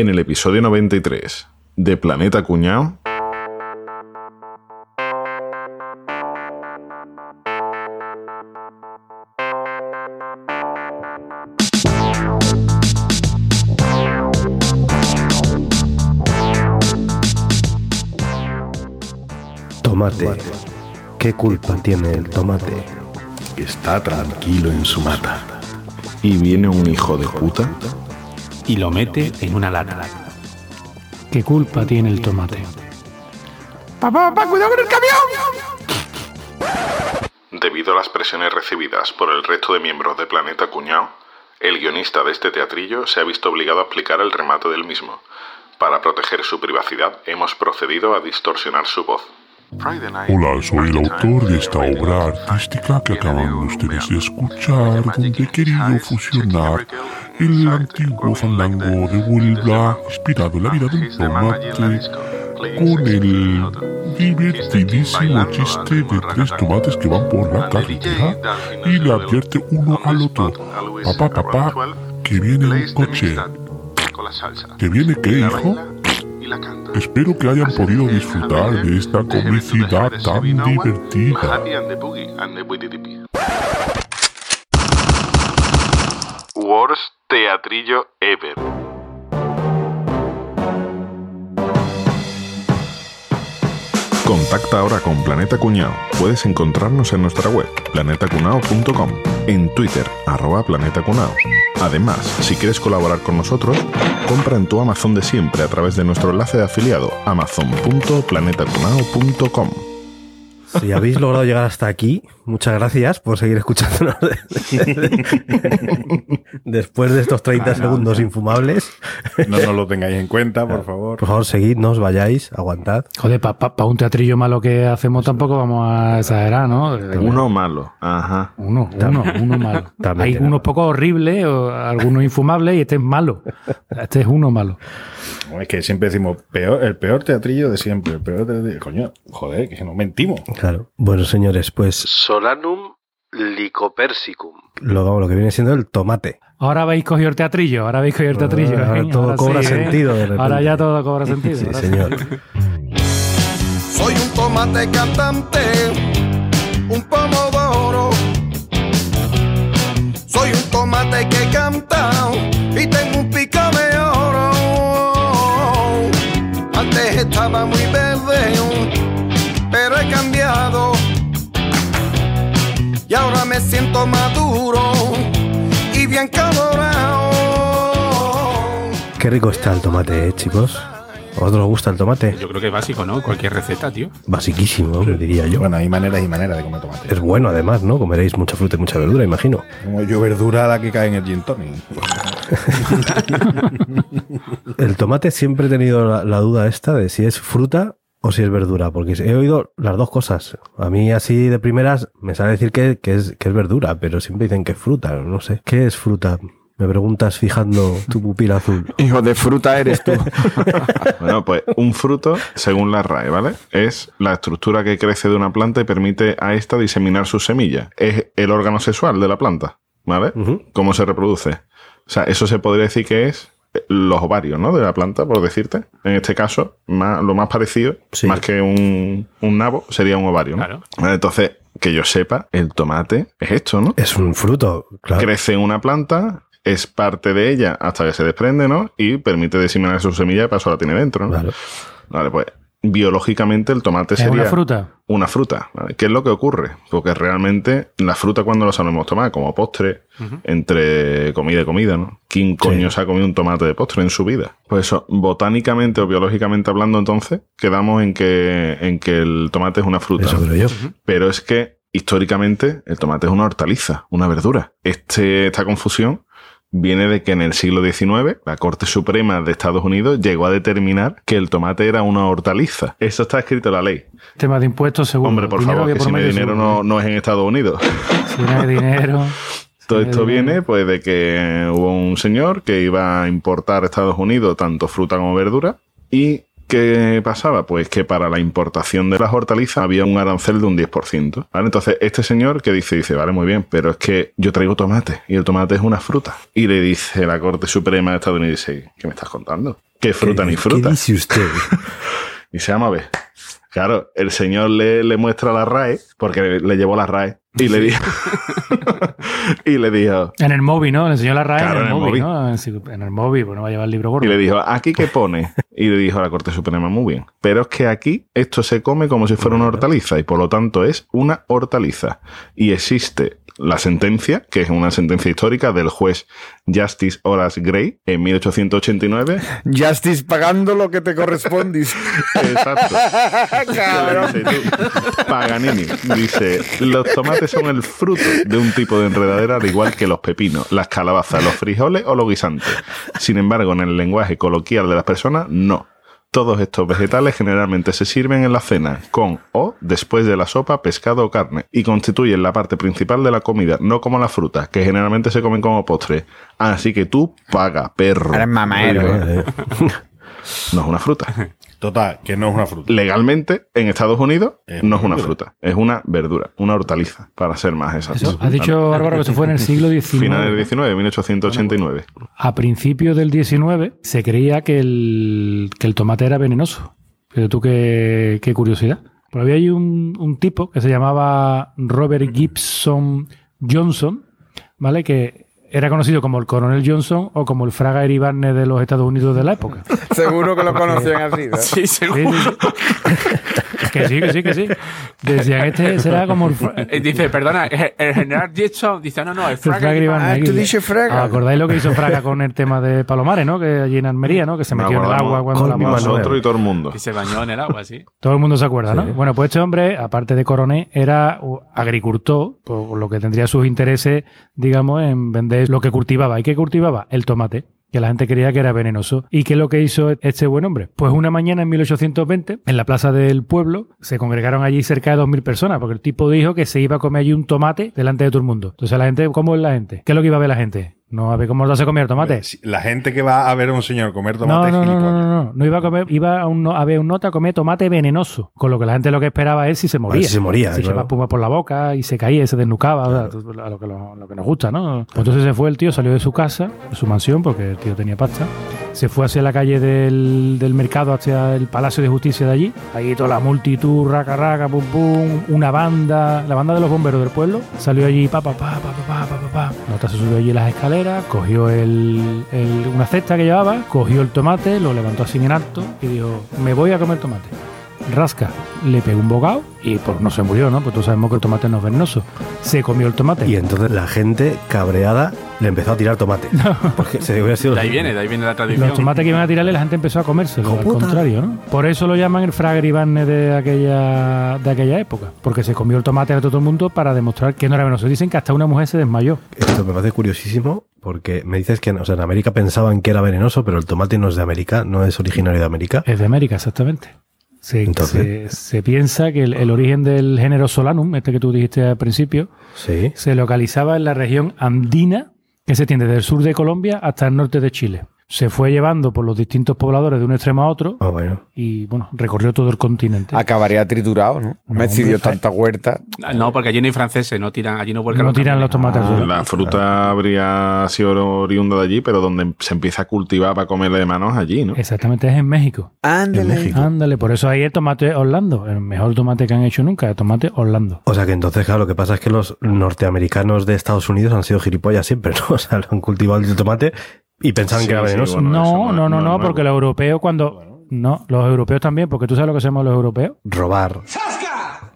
En el episodio 93 de Planeta Cuñao. Tomate. ¿Qué culpa tiene el tomate? Está tranquilo en su mata. Y viene un hijo de puta y lo mete en una lata. ¿Qué culpa tiene el tomate? ¡Papá, papá, cuidado con el camión! Debido a las presiones recibidas por el resto de miembros de Planeta Cuñao, el guionista de este teatrillo se ha visto obligado a explicar el remate del mismo. Para proteger su privacidad, hemos procedido a distorsionar su voz. Hola, soy el autor de esta obra artística que acaban ustedes de escuchar, donde he querido fusionar el antiguo fandango de Huelva, inspirado en la vida de un tomate, con el divertidísimo chiste de tres tomates que van por la carretera y le advierte uno al otro, papá, papá, que viene un coche. ¿Que viene qué, hijo? Espero que hayan podido disfrutar de esta comicidad tan divertida. Worst Teatrillo Ever. Contacta ahora con Planeta Cuñao. Puedes encontrarnos en nuestra web, planetacunao.com, en Twitter, arroba Planeta Además, si quieres colaborar con nosotros, compra en tu Amazon de siempre a través de nuestro enlace de afiliado amazon.planetacunao.com. Si habéis logrado llegar hasta aquí, muchas gracias por seguir escuchándonos después de estos 30 segundos infumables. No nos lo tengáis en cuenta, por favor. Por favor, seguidnos, vayáis, aguantad. Joder, para un teatrillo malo que hacemos tampoco vamos a exagerar, ¿no? Uno malo, ajá. Uno, uno, uno malo. Hay unos poco horribles, o algunos infumables y este es malo. Este es uno malo. Es que siempre decimos peor, el peor teatrillo de siempre, el peor teatrillo. Coño, joder, que no mentimos. Claro. Bueno, señores, pues. Solanum licopersicum. Lo, lo que viene siendo el tomate. Ahora habéis cogido el teatrillo, ahora habéis cogido el teatrillo. Ahora, todo Ahora cobra sí, ¿eh? sentido. de repente. Ahora ya todo cobra sentido. Sí, señor. Soy un tomate cantante, un pomodoro. Soy un tomate que canta y tengo un estaba muy verde, pero he cambiado. Y ahora me siento maduro y bien colorado. Qué rico está el tomate, ¿eh, chicos. ¿A vosotros os gusta el tomate? Yo creo que es básico, ¿no? Cualquier receta, tío. Basiquísimo, me diría yo. Bueno, hay maneras y maneras de comer tomate. Es bueno, además, ¿no? Comeréis mucha fruta y mucha verdura, imagino. Como yo verdura la que cae en el gin tonic. El tomate siempre he tenido la, la duda esta de si es fruta o si es verdura, porque he oído las dos cosas. A mí así de primeras me sale decir que, que es, que es verdura, pero siempre dicen que es fruta, no sé. ¿Qué es fruta? Me preguntas fijando tu pupila azul. Hijo de fruta eres tú. Bueno, pues un fruto, según la RAE, ¿vale? Es la estructura que crece de una planta y permite a esta diseminar sus semillas. Es el órgano sexual de la planta, ¿vale? ¿Cómo se reproduce? O sea, eso se podría decir que es los ovarios, ¿no? De la planta, por decirte. En este caso, más- lo más parecido, Sí. más que un, un nabo, sería un ovario, ¿no? Claro. Entonces, que yo sepa, el tomate es esto, ¿no? Es un fruto, claro. crece en una planta, es parte de ella hasta que se desprende, ¿no? Y permite diseminar su semilla y para eso la tiene dentro, ¿no? Claro. Vale, pues biológicamente el tomate ¿Es sería una fruta? una fruta. ¿vale? ¿Qué es lo que ocurre? Porque realmente la fruta cuando la sabemos tomar como postre, entre comida y comida, ¿no? ¿Quién coño se ha comido un tomate de postre en su vida? Pues eso, botánicamente o biológicamente hablando entonces, quedamos en que, en que el tomate es una fruta. Eso creo yo. Pero es que históricamente el tomate es una hortaliza, una verdura. Este, esta confusión viene de que en el siglo XIX la Corte Suprema de Estados Unidos llegó a determinar que el tomate era una hortaliza. Eso está escrito en la ley. Tema de impuestos, seguro. Hombre, por favor, que por si no hay medio, dinero no, no es en Estados Unidos. Si no hay dinero. Todo esto viene pues de que hubo un señor que iba a importar a Estados Unidos tanto fruta como verdura y ¿Qué pasaba? Pues que para la importación de las hortalizas había un arancel de un 10%. ¿vale? Entonces, este señor que dice, dice, vale, muy bien, pero es que yo traigo tomate y el tomate es una fruta. Y le dice la Corte Suprema estadounidense, ¿qué me estás contando? que fruta ni ¿Qué fruta. dice usted? Y se llama B. Claro, el señor le, le muestra la RAE, porque le, le llevó la RAE, y le dijo. y le dijo. En el móvil, ¿no? Le enseñó la RAE Claro, en el móvil, móvil. ¿no? En el móvil, pues no va a llevar el libro gordo. Y le dijo, ¿aquí qué pone? Y le dijo a la Corte Suprema, muy bien. Pero es que aquí esto se come como si fuera una hortaliza y por lo tanto es una hortaliza. Y existe la sentencia, que es una sentencia histórica del juez Justice Horace Gray en 1889. Justice pagando lo que te corresponde. Exacto. Paganini dice, los tomates son el fruto de un tipo de enredadera al igual que los pepinos, las calabazas, los frijoles o los guisantes. Sin embargo, en el lenguaje coloquial de las personas, no. Todos estos vegetales generalmente se sirven en la cena, con o después de la sopa, pescado o carne, y constituyen la parte principal de la comida, no como las frutas, que generalmente se comen como postre. Así que tú paga, perro. Eres. Eh, No es una fruta. Total, que no es una fruta. Legalmente, en Estados Unidos, Es no es una fruta, es una verdura, una hortaliza, para ser más exacto. Eso, has dicho, Álvaro, que eso fue en el siglo XIX. Final del 19, 1889. A principios del 19 se creía que el, que el tomate era venenoso. Pero tú qué, qué curiosidad. Pero había ahí un, un tipo que se llamaba Robert Gibson Johnson, ¿vale? Que era conocido como el coronel Johnson o como el Fraga Iribarne de los Estados Unidos de la época. Seguro que lo conocían así. ¿no? Sí, Sí, seguro. sí, sí. que sí, que sí, que sí. Decían, este será como el, Eh, Dice, perdona, el, el general Jackson dice, no, no, el el Fraga Fraga Iribarne. Iribarne. Ah, tú dices Fraga. ¿Acordáis lo que hizo Fraga con el tema de Palomares, no? Que allí en Almería, ¿no? Que se Me metió en el agua cuando la. Nosotros y todo el mundo. Que se bañó en el agua, sí. Todo el mundo se acuerda, ¿no? Sí. Bueno, pues este hombre, aparte de coronel, era agricultor, por lo que tendría sus intereses, digamos, en vender lo que cultivaba. ¿Y qué cultivaba? El tomate. Que la gente creía que era venenoso. ¿Y qué es lo que hizo este buen hombre? Pues una mañana en 1820, en la plaza del pueblo, se congregaron allí cerca de 2.000 personas, porque el tipo dijo que se iba a comer allí un tomate delante de todo el mundo. Entonces la gente, ¿cómo es la gente? ¿Qué es lo que iba a ver la gente? No a ver cómo se comía el tomate. La gente que va a ver a un señor comer tomate no, es no, no, gilipollas. no, no, no iba a comer, iba a, un, no- a ver un nota a comer tomate venenoso, con lo que la gente lo que esperaba es si se moría. si se moría, Si claro. espuma por la boca y se caía y se desnucaba, o sea, tú- a lo que, lo, lo que nos gusta, ¿no? Pues entonces se fue el tío, salió de su casa, de su mansión, porque el tío tenía pasta, se fue hacia la calle del, del mercado, hacia el Palacio de Justicia de allí, ahí toda la multitud, raca, raca, pum, pum, una banda, la banda de los bomberos del pueblo, salió allí, pa, pa, pa, pa, pa, pa, pa, pa. Nota se subió allí las escaleras, cogió el, el- una cesta que llevaba, cogió el tomate, lo levantó así en alto y dijo, me voy a comer tomate. Rasca, le pegó un bocado y pues no se murió, ¿no? Pues todos sabemos que el tomate no es venenoso. Se comió el tomate. Y entonces la gente cabreada le empezó a tirar tomate. Porque se hubiera sido De ahí viene, de ahí viene la tradición. Los tomates que iban a tirarle, la gente empezó a comérselo, al puta. contrario, ¿no? Por eso lo llaman el Fragribarne de aquella, de aquella época, porque se comió el tomate a todo el mundo para demostrar que no era venenoso. Dicen que hasta una mujer se desmayó. Esto me parece curiosísimo porque me dices que o sea, en América pensaban que era venenoso, pero el tomate no es de América, no es originario de América. Es de América, exactamente. Se, Entonces- se- se piensa que el, el origen del género Solanum, este que tú dijiste al principio, Sí. se localizaba en la región andina que se tiende desde el sur de Colombia hasta el norte de Chile. Se fue llevando por los distintos pobladores de un extremo a otro Ah, bueno. y, bueno, recorrió todo el continente. Acabaría triturado, ¿no? No, Me decidió tanta huerta. No, porque allí no hay franceses, no tiran, allí no vuelcan No tiran los tomates. La fruta habría sido oriunda de allí, pero donde se empieza a cultivar para comerle de manos allí, ¿no? Exactamente, es en México. Ándale. México. Ándale, por eso ahí el tomate Orlando, el mejor tomate que han hecho nunca, el tomate Orlando. O sea que entonces, claro, lo que pasa es que los norteamericanos de Estados Unidos han sido gilipollas siempre, ¿no? O sea, lo han cultivado el tomate y pensaban Sí, que era sí, venenoso. bueno, no, no- no, no, es porque los europeos cuando... No, los europeos también, porque tú sabes lo que hacemos los europeos. Robar.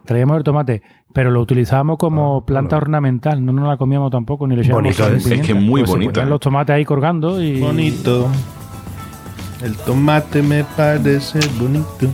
Traíamos el tomate, pero lo utilizábamos como planta ornamental, no nos la comíamos tampoco, ni le echábamos Bonito sal ni es. Es que es muy Pues se ponían ¿eh? los tomates ahí colgando y... Bonito. El tomate me parece bonito.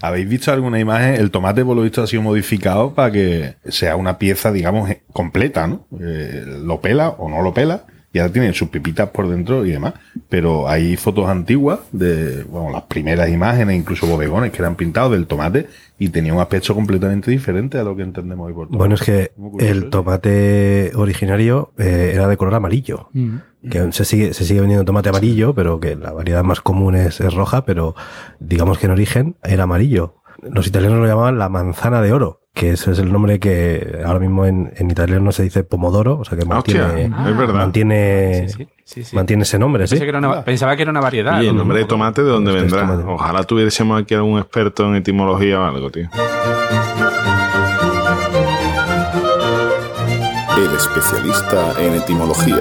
¿Habéis visto alguna imagen? El tomate, por lo visto, ha sido modificado para que sea una pieza, digamos, eh, completa, ¿no? Eh, lo pela o no lo pela. Y ahora tienen sus pipitas por dentro y demás. Pero hay fotos antiguas de, bueno, las primeras imágenes, incluso bodegones que eran pintados del tomate y tenía un aspecto completamente diferente a lo que entendemos hoy por tomate. Bueno, es que el eso. tomate originario eh, era de color amarillo. Mm. Que aún se sigue, se sigue vendiendo tomate amarillo, pero que la variedad más común es, es roja, pero digamos que en origen era amarillo. Los italianos lo llamaban la manzana de oro, que ese es el nombre que ahora mismo en, en italiano se dice pomodoro, o sea que Ah, mantiene, es verdad. mantiene Sí, sí. Sí, sí. Mantiene ese nombre, sí. Pensé que era una- pensaba que era una variedad. Y el ¿no? nombre de tomate, ¿de dónde Este es vendrá? tomate. Ojalá tuviésemos aquí algún experto en etimología o algo, tío. El especialista en etimología.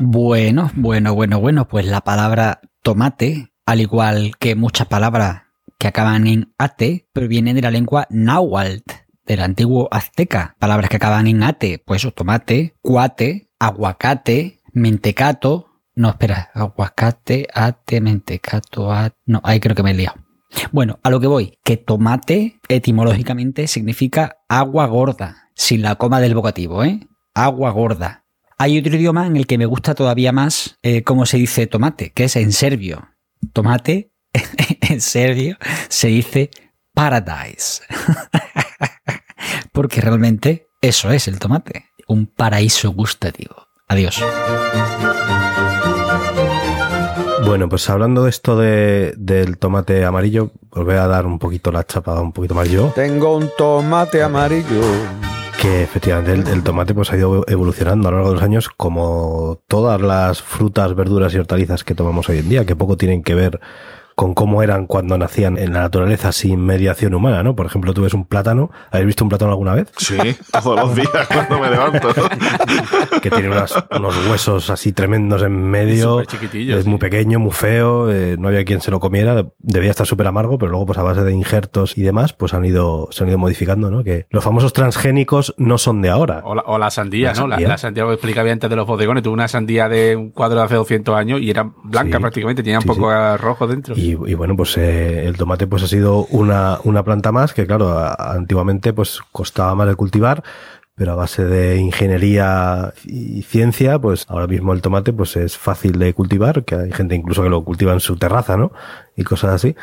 Bueno, bueno, bueno, bueno, pues la palabra tomate, al igual que muchas palabras que acaban en ate, proviene de la lengua náhuatl, del antiguo azteca. Palabras que acaban en ate, pues eso, tomate, cuate, aguacate, mentecato. No, espera, aguacate, ate, mentecato, at... No, ahí creo que me he liado. Bueno, a lo que voy, que tomate etimológicamente significa agua gorda, sin la coma del vocativo, ¿eh? Agua gorda. Hay otro idioma en el que me gusta todavía más eh, cómo se dice tomate, que es en serbio. Tomate, en serbio, se dice paradise. Porque realmente eso es el tomate, un paraíso gustativo. Adiós. Bueno, pues hablando de esto de- del tomate amarillo, os voy a dar un poquito la chapa, un poquito más yo. Tengo un tomate amarillo. Que efectivamente el, el tomate pues ha ido evolucionando a lo largo de los años como todas las frutas, verduras y hortalizas que tomamos hoy en día, que poco tienen que ver con cómo eran cuando nacían en la naturaleza sin mediación humana, ¿no? Por ejemplo, tú ves un plátano, ¿habéis visto un plátano alguna vez? Sí, todos los días cuando me levanto. que tiene unas- unos huesos así tremendos en medio. Súper chiquitillos, Es sí. muy pequeño, muy feo. eh, no había quien se lo comiera. Debía estar súper amargo, pero luego, pues a base de injertos y demás, pues han ido, se han ido modificando, ¿no? Que los famosos transgénicos no son de ahora. O la, o la sandía, La ¿no? La, sandía. la sandía, lo que explicaba antes de los bodegones. Tuve una sandía de un cuadro de hace 200 años y era blanca Sí. prácticamente, tenía Sí, un poco rojo dentro. Y, y bueno, pues eh, el tomate pues ha sido una, una planta más que, claro, a- antiguamente pues costaba más de cultivar, pero a base de ingeniería y ciencia, pues ahora mismo el tomate pues es fácil de cultivar, que hay gente incluso que lo cultiva en su terraza, ¿no? Y cosas así.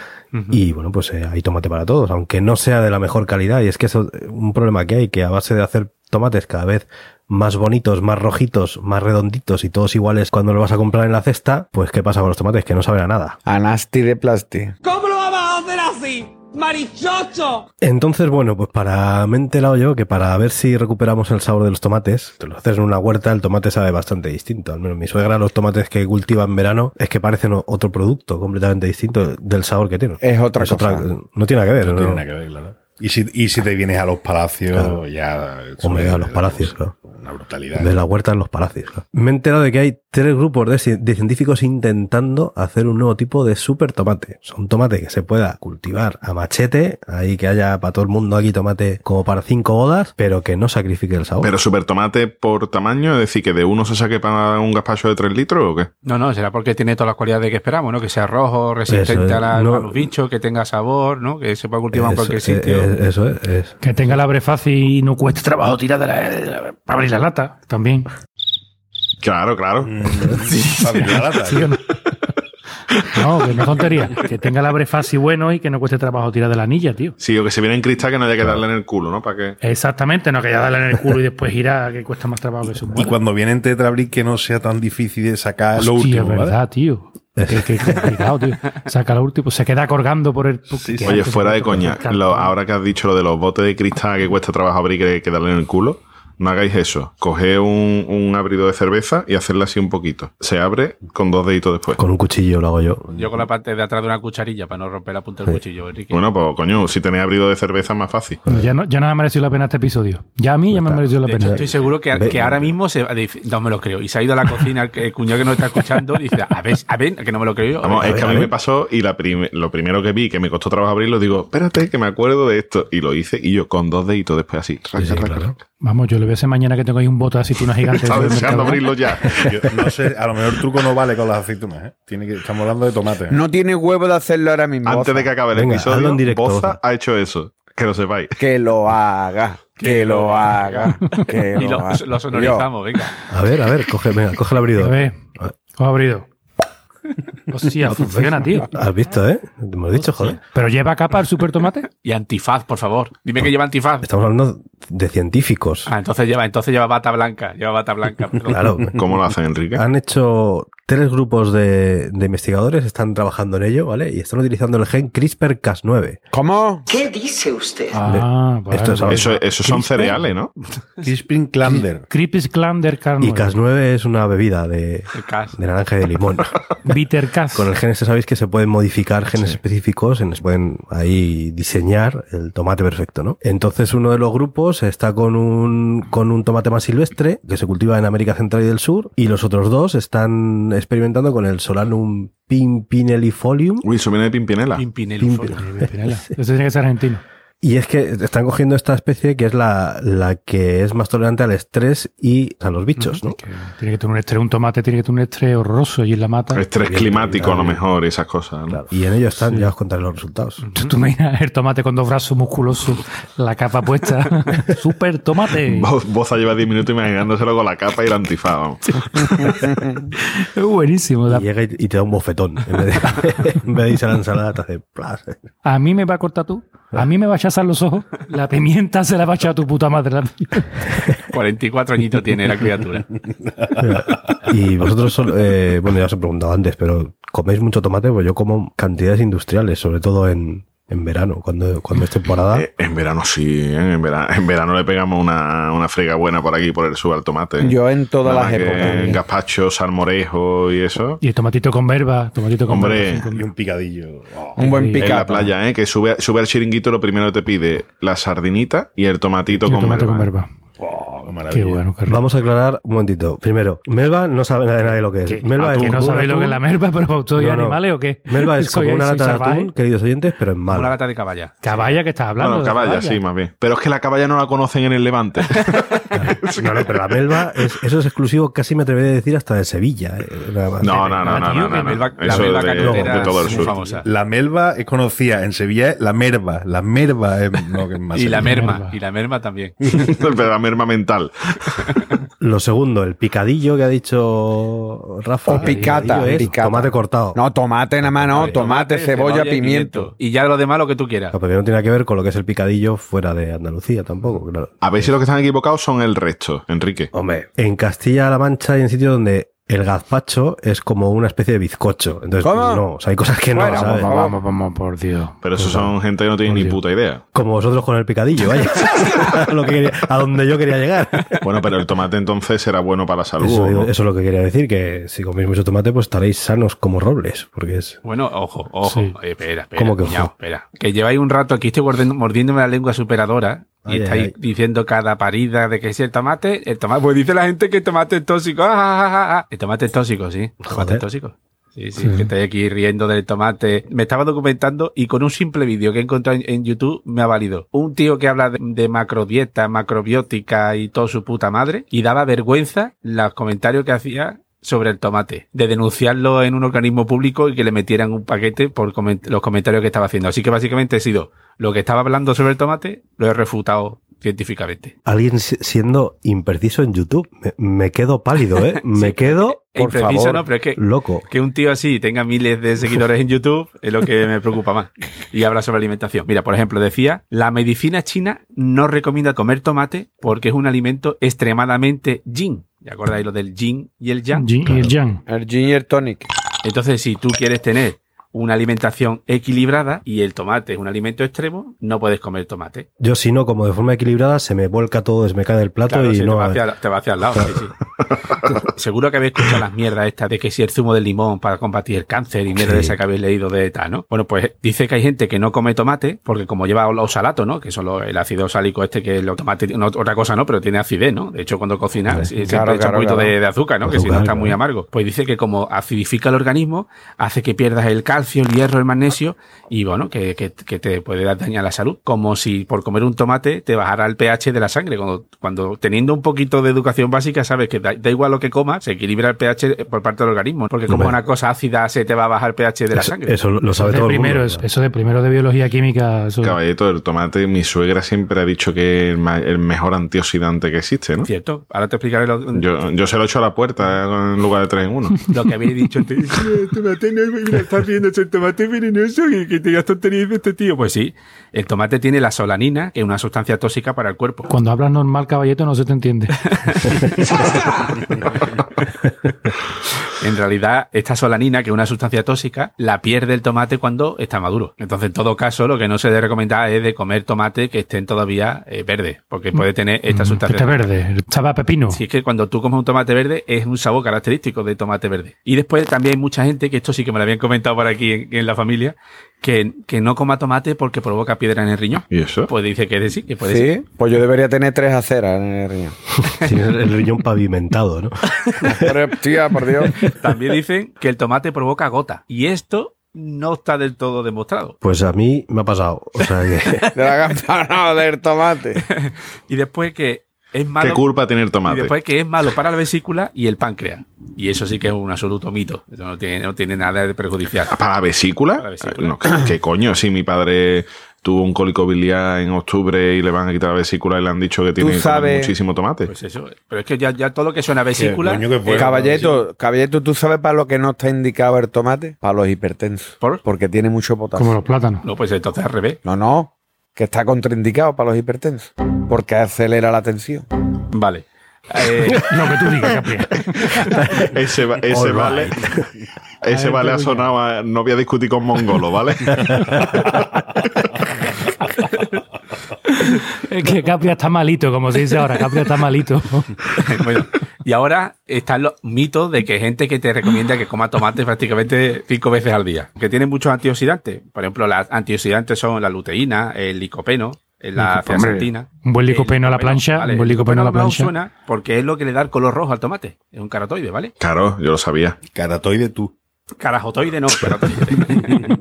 Y bueno, pues eh, hay tomate para todos, aunque no sea de la mejor calidad. Y es que eso es un problema que hay, que a base de hacer tomates cada vez más bonitos, más rojitos, más redonditos y todos iguales cuando lo vas a comprar en la cesta, pues ¿qué pasa con los tomates? Que no saben a nada. Anasti de plasti. ¿Cómo lo vamos a hacer así? ¡Marichocho! Entonces, bueno, pues para me he enterado yo que para ver si recuperamos el sabor de los tomates, te lo haces en una huerta, el tomate sabe bastante distinto. Al menos mi suegra, los tomates que cultiva en verano, es que parecen otro producto completamente distinto del sabor que tienen. Es otra cosa. no tiene nada que ver. No ¿no? tiene nada que ver, claro. Y si, y si te vienes a los palacios, Claro. ya. Hombre, a los palacios, claro. Una brutalidad. De la huerta en los palacios. Me he enterado de que hay tres grupos de, ci- de científicos intentando hacer un nuevo tipo de super tomate. O sea, un tomate que se pueda cultivar a machete, ahí que haya para todo el mundo aquí tomate como para cinco bodas, pero que no sacrifique el sabor. Pero super tomate por tamaño, es decir, que de uno se saque para un gazpacho de 3 litros o qué? No, no, será porque tiene todas las cualidades que esperamos, ¿no? Que sea rojo, resistente es, a, la- no- a los bichos, que tenga sabor, ¿no? Que se pueda cultivar en cualquier sitio. eso es, es. Que tenga la abre fácil y no cueste trabajo tirar de la, de la- para abrir la lata también. Claro, claro. ¿Sí o no? No, que no tontería. Que tenga el abre fácil bueno y que no cueste trabajo tirar de la anilla, tío. Sí, o que se viene en cristal que no haya que darle en el culo, ¿no? Para que. Exactamente, no que ya darle en el culo y después girar, que cuesta más trabajo que eso. Y cuando viene en Tetrabric que no sea tan difícil de sacar lo Hostia, último, es ¿vale? verdad, tío. Que, que complicado, tío. Saca lo último, se queda colgando por el. Oye, fuera de coña, lo- ahora que has dicho lo de los botes de cristal que cuesta trabajo abrir que, que darle en el culo, no hagáis eso. Coged un, un abridor de cerveza y hacerle así un poquito. Se abre con dos deditos después. Con un cuchillo lo hago yo. Yo con la parte de atrás de una cucharilla para no romper la punta del cuchillo, Enrique. Bueno, pues coño, si tenéis abridor de cerveza es más fácil. Ya no, ya no me ha merecido la pena este episodio. Ya a mí ya me ha merecido la De hecho, pena. estoy seguro que, ahora mismo se no me lo creo. Y se ha ido a la cocina el, cuñado que nos está escuchando y dice, a ver, a ver, que no me lo creo yo. Vamos, es que a a mí me pasó y la prim- lo primero que vi, que me costó trabajo abrirlo, digo, espérate, que me acuerdo de esto. Y lo hice y yo con dos deditos después así. raca, raca, raca. Vamos, yo le voy a hacer mañana que tengo ahí un bote de aceituna gigante. Estaba deseando Mercadona. abrirlo ya. Yo no sé, a lo mejor el truco no vale con las aceitunas, ¿eh? Tiene que, estamos hablando de tomate. No tiene huevo de hacerlo ahora mismo. Antes de que acabe el Venga, episodio, en directo, Boza ha hecho eso. Que lo sepáis. Que lo haga. Que lo haga. Que Y lo, haga. lo sonorizamos, venga. A ver, a ver, coge, venga, coge el A abridor. ver, os abrido. Hostia, funciona, tío. Has visto, ¿eh? Te hemos dicho, joder. Pero lleva capa el super tomate. Y antifaz, por favor. Dime que lleva antifaz. Estamos hablando de científicos. Ah, entonces lleva, entonces lleva bata blanca. Lleva bata blanca. perdón. Claro. ¿Cómo lo hacen, Enrique? Han hecho tres grupos de, de investigadores están trabajando en ello, ¿vale? Y están utilizando el gen CRISPR-Cas9. ¿Cómo? ¿Qué dice usted? Ah, vale, Esto es- vale. Eso, eso son cereales, ¿no? Crispin Clander. Creepy Clander Carno. Y Cas9 es una bebida de, de naranja y de limón. Bitter Cas. Con el gen este sabéis que se pueden modificar genes específicos, se pueden ahí diseñar el tomate perfecto, ¿no? Entonces uno de los grupos está con un, con un tomate más silvestre que se cultiva en América Central y del Sur y los otros dos están experimentando con el Solanum pimpinellifolium Uy, eso viene de Pimpinela. Pimpinelo. Pimpi- Pimpinela. Ese tiene que ser argentino. Y es que están cogiendo esta especie que es la, la que es más tolerante al estrés y a los bichos, ¿no? Que tiene que tener un estrés, un tomate tiene que tener un estrés horroroso y en la mata. Estrés climático, a lo mejor, y esas cosas. ¿no? Claro. Y en ello están, ya os contaré los resultados. ¿Tú, tú imaginas el tomate con dos brazos musculosos, la capa puesta? ¡Super tomate! Vos, Boza lleva 10 minutos imaginándoselo con la capa y el antifaz. vamos. Es buenísimo. Y llega y, y te da un bofetón. En vez de, en vez de irse a la ensalada, te hace plas. A mí me va a cortar tú. A mí me va a echar los ojos. La pimienta se la va a echar a tu puta madre. 44 añitos tiene la criatura. Y vosotros, eh, bueno, ya os he preguntado antes, pero ¿coméis mucho tomate? Pues yo como cantidades industriales, sobre todo en, en verano, cuando, cuando es temporada. Eh, en verano sí, ¿eh? en, verano, en verano le pegamos una, una frega buena por aquí por el sur al tomate. Yo en todas Nada las más que épocas. Gazpacho, salmorejo y eso. Y el tomatito con verba. Tomatito con Hombre, verba. Y un picadillo. Oh. Un buen Y- En la picado. playa, ¿eh? que sube, sube al chiringuito, lo primero que te pide la sardinita y el tomatito Y el con tomate con verba. verba. Oh, qué Qué maravilla. bueno, qué rico. Vamos a aclarar un momentito. Primero, Melba no sabe nada de nada de lo que es. ¿Qué? Melba Ah, es ¿Que no sabéis lo que es la merva, pero soy No, no. animales o qué? Melba es como una lata de atún, queridos oyentes, pero Una malo. lata de caballa. Caballa que estás hablando. Bueno, caballa, sí, más bien. Pero es que la caballa no la conocen en el Levante. No, no, pero la melva, es- eso es exclusivo, casi me atrevería a decir, hasta de Sevilla. eh. No, no, no, no, Tío, no, no. Melba- la Eso melva de, todo el es sur. famosa. La melva es conocida en Sevilla, es la merva. La merva es, no, que es más Y la merma. Y la merma también. Pero la merma mental. Lo segundo, el picadillo que ha dicho Rafa. O picata, Picadillo es picata. Tomate cortado. No, tomate nada más, no. Tomate, cebolla, y pimiento. Y ya lo demás lo que tú quieras. No, porque no tiene que ver con lo que es el picadillo fuera de Andalucía tampoco, claro. A ver si los que están equivocados son el resto, Enrique. Hombre, en Castilla-La Mancha hay un sitio donde el gazpacho es como una especie de bizcocho. Entonces, ¿Cómo? pues, no, o sea, hay cosas que no, ¿sabes? Vamos, vamos, vamos, por Dios. Pero esos son gente que no tiene ni puta idea. Como vosotros con el picadillo, vaya. a, lo que quería- a donde yo quería llegar. Bueno, pero el tomate entonces será bueno para la salud. Eso, eso es lo que quería decir, que si coméis mucho tomate, pues estaréis sanos como robles, porque es... Bueno, ojo, ojo. Sí. Eh, espera, espera. ¿Cómo que ojo? espera. Que lleváis un rato aquí, estoy mordiendo- mordiéndome la lengua superadora. Y Ay, estáis ay. diciendo cada parida de que si el tomate, el tomate, pues dice la gente que el tomate es tóxico. Ah, ah, ah, ah. El tomate es tóxico, sí. El tomate es tóxico. Sí, sí, que estoy aquí riendo del tomate. Me estaba documentando y con un simple vídeo que he encontrado en, en YouTube me ha valido. Un tío que habla de, de macrodieta, macrobiótica y todo su puta madre y daba vergüenza los comentarios que hacía sobre el tomate, de denunciarlo en un organismo público y que le metieran un paquete por coment- los comentarios que estaba haciendo. Así que básicamente he sido lo que estaba hablando sobre el tomate, lo he refutado científicamente. Alguien si- siendo impreciso en YouTube. Me, me quedo pálido, ¿eh? Me quedo, por impreciso, favor, ¿no? Pero es que loco. que un tío así tenga miles de seguidores en YouTube es lo que me preocupa más. Y habla sobre alimentación. Mira, por ejemplo, decía, la medicina china no recomienda comer tomate porque es un alimento extremadamente yin. ¿Ya acordáis lo del yin y el yang? Yin y el yang. El gin y el tonic. Entonces, si tú quieres tener una alimentación equilibrada y el tomate es un alimento extremo, no puedes comer tomate. Yo si no, como de forma equilibrada, se me vuelca todo, se me cae del plato Claro, y no... te, va hacia, te va hacia el lado. sí, sí. Seguro que habéis escuchado las mierdas estas de que si el zumo del limón para combatir el cáncer y mierda Sí. de esa que habéis leído de tal, ¿no? Bueno, pues dice que hay gente que no come tomate porque como lleva oxalato, ¿no? Que son los- el ácido oxálico este que los tomates, no, otra cosa no, pero tiene acidez, ¿no? De hecho, cuando cocinas sí, siempre Claro, echa un poquito claro. De, de azúcar, ¿no? que si no está muy amargo. Pues dice que como acidifica el organismo, hace que pierdas el calcio, el hierro, el magnesio y bueno, que, que- que te puede dar daño a la salud. Como si por comer un tomate te bajara el pH de la sangre. Cuando, cuando teniendo un poquito de educación básica sabes que da, da igual lo que comas, se equilibra el pH por parte del organismo. Porque como una cosa ácida se te va a bajar el pH de la Eso, sangre. eso lo Eso sabe de todo el primero, mundo. eso, eso de primero de biología química. Eso, Caballito, el tomate, mi suegra siempre ha dicho que es el, ma- el mejor antioxidante que existe, ¿no? Cierto. Ahora te explicaré lo, Yo, yo se lo echo a la puerta en lugar de 3 en 1. lo que habéis dicho antes. "Sí, el tomate no, mira, estás viendo el tomate venenoso, que, que tengas tonterías de este tío. Pues sí, el tomate tiene la solanina, que es una sustancia tóxica para el cuerpo. Cuando hablas normal, caballeto, no se te entiende. En realidad, esta solanina, que es una sustancia tóxica, la pierde el tomate cuando está maduro. Entonces, en todo caso, lo que no se debe recomendar es de comer tomate que estén todavía eh, verdes, porque puede tener esta sustancia. Este verde, sabe a pepino. Sí, es que cuando tú comes un tomate verde es un sabor característico de tomate verde. Y después también hay mucha gente, que esto sí que me lo habían comentado por aquí en, en la familia, que, que no coma tomate porque provoca piedra en el riñón. ¿Y eso? Pues dice que sí, que puede ser. Sí, pues yo debería tener tres aceras en el riñón. Tiene el riñón pavimentado, ¿no? Pero, tía, por Dios. También dicen que el tomate provoca gota. Y esto no está del todo demostrado. Pues a mí me ha pasado. O sea que. De la campana del tomate. Y después que es malo. ¿Qué culpa tiene el Y tomate? después que es malo para la vesícula y el páncreas. Y eso sí que es un absoluto mito. Eso no tiene, no tiene nada de perjudicial. ¿Para la vesícula? Para la vesícula. No, ¿qué, qué coño? Si mi padre tuvo un cólico biliar en octubre y le van a quitar la vesícula y le han dicho que tiene sabes- muchísimo tomate. Pues eso. Pero es que ya, ya todo lo que suena a vesícula. que eh, caballito, ¿tú sabes para lo que no está indicado el tomate? Para los hipertensos. ¿Por? Porque tiene mucho potasio. Como los plátanos. No, pues entonces al revés. No, no. Que está contraindicado para los hipertensos. Porque acelera la tensión. Vale. Eh, Lo que tú digas, Capri. Ese, va- ese vale. Ese vale ha sonado. a- No voy a discutir con Mongolo, ¿vale? Es que Capria está malito, como se dice ahora. Capria está malito. bueno, y ahora están los mitos de que hay gente que te recomienda que coma tomate prácticamente cinco veces al día, que tienen muchos antioxidantes. Por ejemplo, las antioxidantes son la luteína, el licopeno, la Hombre, zeaxantina. un buen licopeno a la plancha, vale, un buen el licopeno a la no plancha. suena porque es lo que le da el color rojo al tomate. Es un caratoide, ¿vale? Claro, yo lo sabía. Caratoide tú. Carajotoide no, caratoide.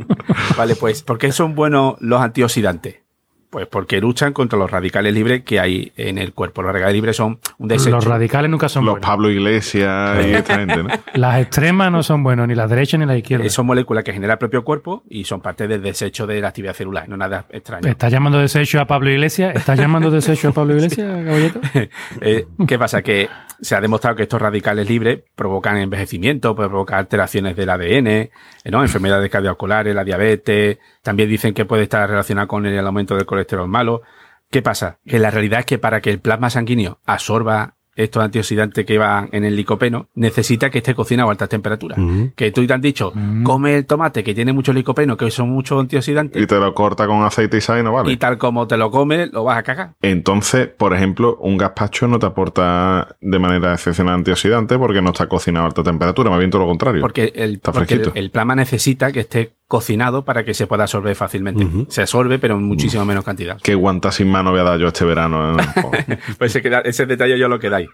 vale, pues, ¿por qué son buenos los antioxidantes? Pues porque luchan contra los radicales libres que hay en el cuerpo. Los radicales libres son un desecho. Los radicales nunca son Los buenos. Pablo Iglesias y esta gente, ¿no? Las extremas no son buenos, ni las derechas ni las izquierdas. Eh, son moléculas que genera el propio cuerpo y son parte del desecho de la actividad celular, no nada extraño. ¿Estás llamando desecho a Pablo Iglesias? ¿Estás llamando desecho a Pablo Iglesias, caballito? Eh, ¿Qué pasa? Que se ha demostrado que estos radicales libres provocan envejecimiento, pueden provocar alteraciones del ADN, eh, ¿no? enfermedades cardiovasculares, la diabetes. También dicen que puede estar relacionado con el aumento del colesterol malo. ¿Qué pasa? Que la realidad es que para que el plasma sanguíneo absorba estos antioxidantes que van en el licopeno, necesita que esté cocinado a altas temperaturas. Que tú te han dicho, come el tomate que tiene mucho licopeno, que son muchos antioxidantes, Y te lo corta con aceite y sal y no vale. y tal como te lo comes, lo vas a cagar. Entonces, por ejemplo, un gazpacho no te aporta de manera excepcional antioxidante porque no está cocinado a alta temperatura, más bien todo lo contrario. Porque el, Está porque el, el plasma necesita que esté cocinado para que se pueda absorber fácilmente. Se absorbe, pero en muchísimo menos cantidad. Qué guanta sin mano voy a dar yo este verano. ¿eh? Pues ese detalle yo lo quedáis.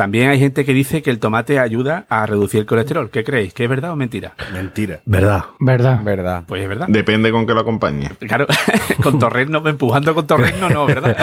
También hay gente que dice que el tomate ayuda a reducir el colesterol. ¿Qué creéis? ¿Que es verdad o mentira? Mentira. ¿Verdad? ¿Verdad? Verdad. Pues es verdad. Depende con que lo acompañe. Claro, con torrezno, empujando con torrezno, no, ¿verdad?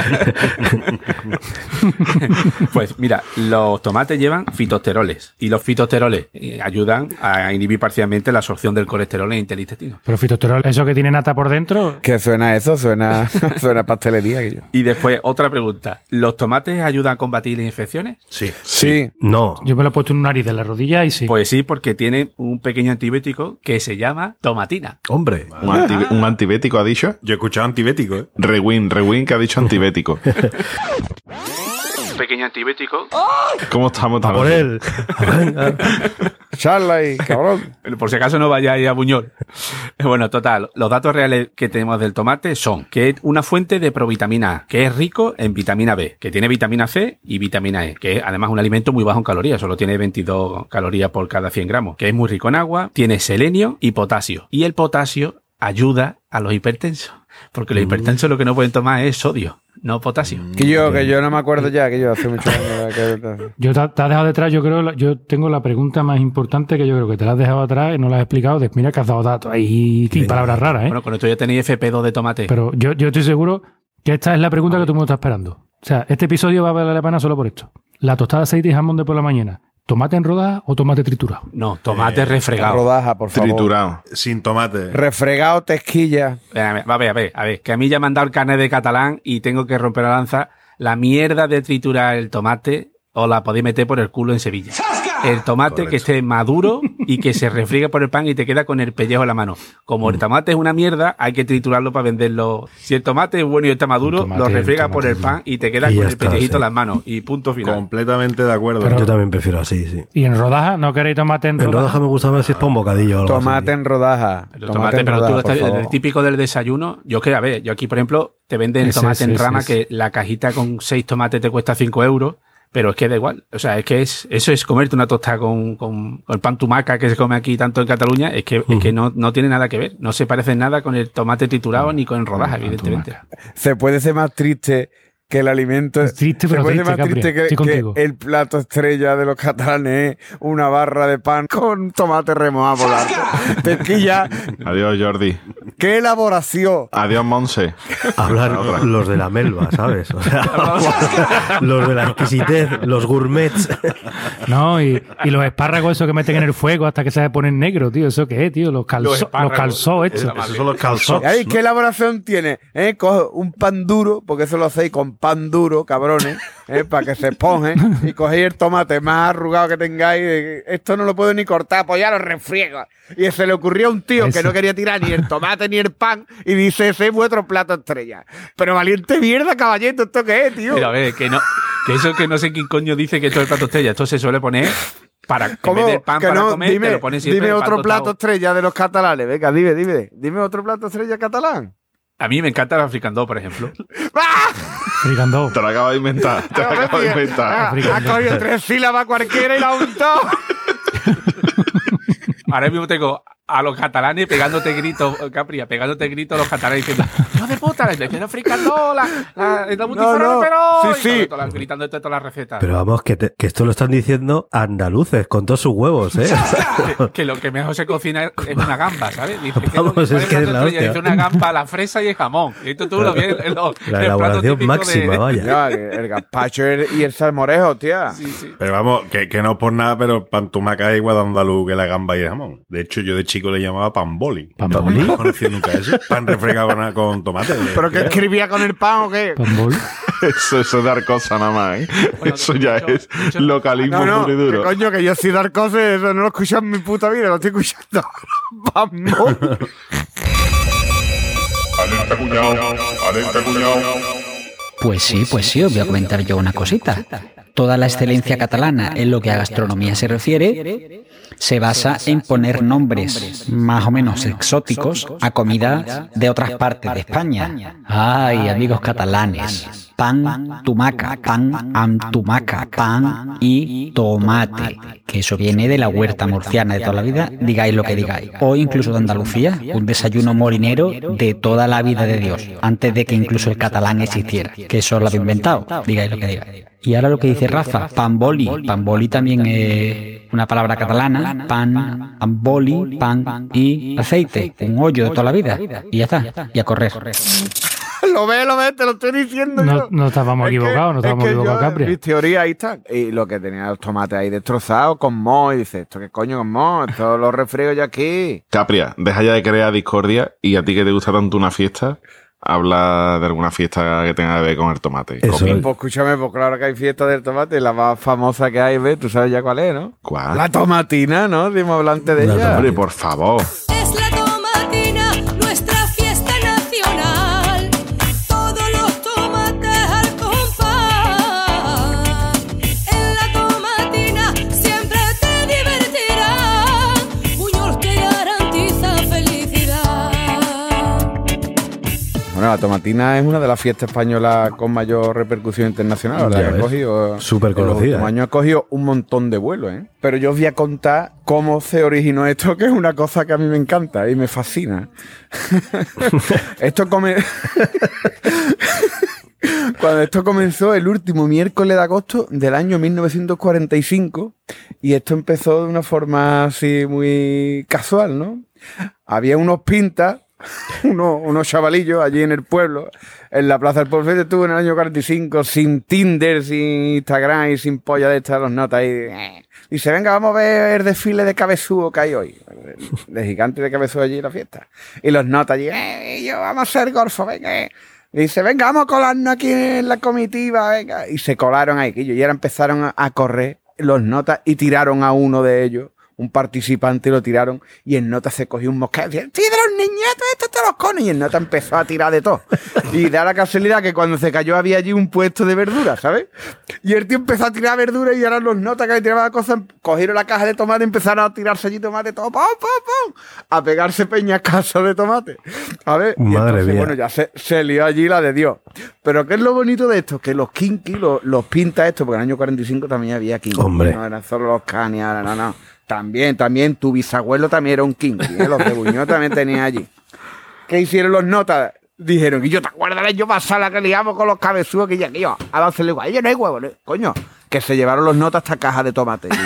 pues mira, los tomates llevan fitosteroles y los fitosteroles eh, ayudan a inhibir parcialmente la absorción del colesterol en el intestino. Pero fitosterol, eso que tiene nata por dentro, ¿Qué suena eso? Suena, suena pastelería. aquello. Y después, otra pregunta. ¿Los tomates ayudan a combatir las infecciones? Sí. Sí. No. yo me lo he puesto en un nariz de la rodilla y sí. Pues sí, porque tiene un pequeño antibiótico que se llama tomatina. Hombre. ¿Un, anti- un antibético ha dicho? Yo he escuchado antibético, ¿eh? Rewin, Rewin que ha dicho antibético. Pequeño antibiótico. ¿Cómo estamos? A por él. Charla y cabrón. Por si acaso no vayáis a Buñol. Bueno, total, los datos reales que tenemos del tomate son que es una fuente de provitamina A, que es rico en vitamina B, que tiene vitamina C y vitamina E, que es además un alimento muy bajo en calorías, solo tiene 22 calorías por cada 100 gramos, que es muy rico en agua, tiene selenio y potasio. Y el potasio ayuda a los hipertensos, porque los hipertensos lo que no pueden tomar es sodio, no potasio. Que yo, que yo no me acuerdo ya, que yo hace muchos años. que- Yo te, te has dejado detrás, yo creo, yo tengo la pregunta más importante que yo creo que te la has dejado atrás y no la has explicado. De, mira que has dado datos ahí y palabras raras, ¿eh? Bueno, con esto ya tenéis FP2 de tomate. Pero yo, yo estoy seguro que esta es la pregunta que todo el mundo está esperando. O sea, este episodio va a valer la pena solo por esto. La tostada de aceite y jamón de por la mañana. ¿Tomate en rodajas o tomate triturado? no, tomate refregado. Rodaja, por favor. Triturado. Sin tomate. Refregado, tesquilla. A ver, a ver, a ver, a ver, que a mí ya me han dado el carnet de catalán y tengo que romper la lanza. La mierda de triturar el tomate os la podéis meter por el culo en Sevilla. El tomate que esté maduro y que se refriega por el pan y te queda con el pellejo en la mano. Como el tomate es una mierda, hay que triturarlo para venderlo. Si el tomate es bueno y está maduro, tomate- lo refriega el por el pan y te queda Y con el está, pellejito sí. en las manos. Y punto final. Completamente de acuerdo. Pero- Yo también prefiero así, sí. ¿Y en rodaja? ¿No queréis tomate en En rodaja? rodaja me gusta más si es para un bocadillo o algo así, Tomate en rodaja. Pero Tomate tomate, en pero tú rodaja, lo estás- el típico del desayuno, yo que, a ver, yo aquí, por ejemplo, te venden el tomate en rama ese. que la cajita con seis tomates te cuesta 5 euros, pero es que da igual. O sea, es que es, eso es comerte una tostada con, con, con el pan tumaca que se come aquí tanto en Cataluña, es que, es que no, no tiene nada que ver. No se parece nada con el tomate triturado ni con el rodaja, evidentemente. Se puede ser más triste que el alimento. Es triste, se pero puede ser triste, más Capri. triste que, el plato estrella de los catalanes es una barra de pan con tomate remojado. Pesquilla, Adiós, Jordi. Qué elaboración. Adiós, Monse. Hablan los de la melva, ¿sabes? O sea, los de la exquisitez, los gourmets. No, y, y los espárragos esos que meten en el fuego hasta que se ponen negros, tío. ¿Eso qué es, tío? Los calzó, los, calzó estos. Esos son los calzots. Ay, ¿Qué elaboración tiene? ¿Eh? Coge un pan duro, porque eso lo hacéis con pan duro, cabrones, ¿eh? para que se esponje, y cogéis el tomate más arrugado que tengáis. Esto no lo puedo ni cortar, pues ya lo refriego. Y se le ocurrió a un tío que no quería tirar ni el tomate ni el pan, y dice, ese es vuestro plato estrella. Pero valiente mierda, caballito, ¿esto qué es, tío? Pero a ver, que no, que eso que no sé quién coño dice que esto es el plato estrella. Esto se suele poner para en ¿Cómo? vez pan Que para no, comer, dime, te lo pones siempre dime otro plato estrella de los catalanes. Venga, dime, dime. Dime otro plato estrella catalán. A mí me encanta el africandó, por ejemplo. ¡Ah! Fricandó. Te lo acabo de inventar. Te lo acabo de Ah, inventar. ha cogido tres sílabas cualquiera y la untado. Ahora mismo tengo a los catalanes pegándote gritos, Capri, pegándote gritos a los catalanes diciendo, ¡No de puta! ¡La lección africano! ¡La, la, la multiforme, no. pero! Sí, sí. todo- gritando todas las recetas. Pero vamos, que, te- que esto lo están diciendo andaluces, con todos sus huevos, ¿eh? que, que lo que mejor se cocina es una gamba, ¿sabes? Dice, ¿qué Vamos, cuál es que es la hostia. Dice una gamba, la fresa y el jamón. Y esto tú lo ves en los- La el plato elaboración típico de- máxima, vaya. Ya, el gazpacho y el salmorejo, tía. Sí, sí. Pero vamos, que, que no por nada, pero pantumaca es igual de andaluz que la gamba y el jamón. De hecho, yo de chico le llamaba pan boli. ¿Pan No boli? conocía nunca eso. Pan refregado con, con tomate. ¿Pero qué escribía con el pan o qué? Pambol. Eso, eso es dar cosa nada más, ¿eh? Bueno, Eso ya dicho- es dicho- localismo No, no, puro y que duro. coño, que yo sí dar cosas, eso no lo escucho en mi puta vida, lo estoy escuchando. Vamos. Alerta cuñado, alerta cuñado. Pues sí, pues sí, os voy a comentar yo una cosita. Toda la excelencia catalana en lo que a gastronomía se refiere se basa en poner nombres más o menos exóticos a comidas de otras partes de España. Ay, amigos catalanes. Pan, tumaca, pan, antumaca, pan y tomate. Que eso viene de la huerta murciana de toda la vida, digáis lo que digáis. O incluso de Andalucía, un desayuno morinero de toda la vida de Dios, antes de que incluso el catalán existiera. Que eso lo había inventado, digáis lo que digáis. Y ahora lo que dice Rafa, pamboli. Pamboli también es una palabra catalana. Pan, amboli, pan y aceite. Un hoyo de toda la vida. Y ya está. Y a correr. lo ves, lo ves, te lo estoy diciendo No, yo. no estábamos Es que- equivocados, no es estábamos que equivocados, yo, Capri. Mis teorías ahí están. Y lo que tenía los tomates ahí destrozados con moho. Y dice, ¿esto qué coño con moho? Esto lo refriego yo aquí. Capria, deja ya de crear discordia y a ti que te gusta tanto una fiesta, habla de alguna fiesta que tenga que ver con el tomate. Eso es. Pues escúchame, pues claro que hay fiesta del tomate. La más famosa que hay, ¿ves? Tú sabes ya cuál es, ¿no? ¿Cuál? La tomatina, ¿no? Dimos hablante de La ella. Hombre, por favor. La tomatina es una de las fiestas españolas con mayor repercusión internacional, ¿verdad? Ya Que ha ves. cogido, Súper conocida, años ha cogido un montón de vuelos, ¿eh? Pero yo os voy a contar cómo se originó esto, que es una cosa que a mí me encanta y me fascina. esto come... Cuando esto comenzó el último miércoles de agosto del año 1945 y esto empezó de una forma así muy casual, ¿no? Había unos pintas, unos, unos chavalillos allí en el pueblo, en la Plaza del Pueblo. Fíjate tú en el año 45, sin Tinder, sin Instagram y sin polla de estas los notas ahí. eh. Dice, venga, vamos a ver el desfile de cabezudo que hay hoy. De gigante de cabezudo allí en la fiesta. Y los notas allí, eh, yo, vamos a ser golfo, venga. eh. Dice, venga, vamos a colarnos aquí en la comitiva, venga. Y se colaron ahí, y ahora empezaron a correr los notas y tiraron a uno de ellos un participante y lo tiraron y el nota se cogió un mosquete y decía, sí, de los niñetos, estos te los cones. Y el nota empezó a tirar de todo. Y da la casualidad que cuando se cayó había allí un puesto de verduras, ¿sabes? Y el tío empezó a tirar verduras y ahora los notas que le tiraban cosas, cogieron la caja de tomate y empezaron a tirarse allí tomate, todo, pum, pum, pum, a pegarse peñascasos de tomate. A ver, y Madre entonces, mía. bueno, ya se, se lió allí la de Dios. Pero ¿qué es lo bonito de esto? Que los kinky, los, los pinta esto, porque en el año 45 también había kinky. Hombre. No eran solo los cani, ahora no, no. También, también, tu bisabuelo también era un kinky, ¿eh? los de Buñol también tenía allí. ¿Qué hicieron los notas? Dijeron, y yo te acuerdas del año pasado la que liamos con los cabezudos que ya que yo, a hacerle igual, ellos no hay huevo, ¿no? coño, que se llevaron los notas hasta caja de tomate.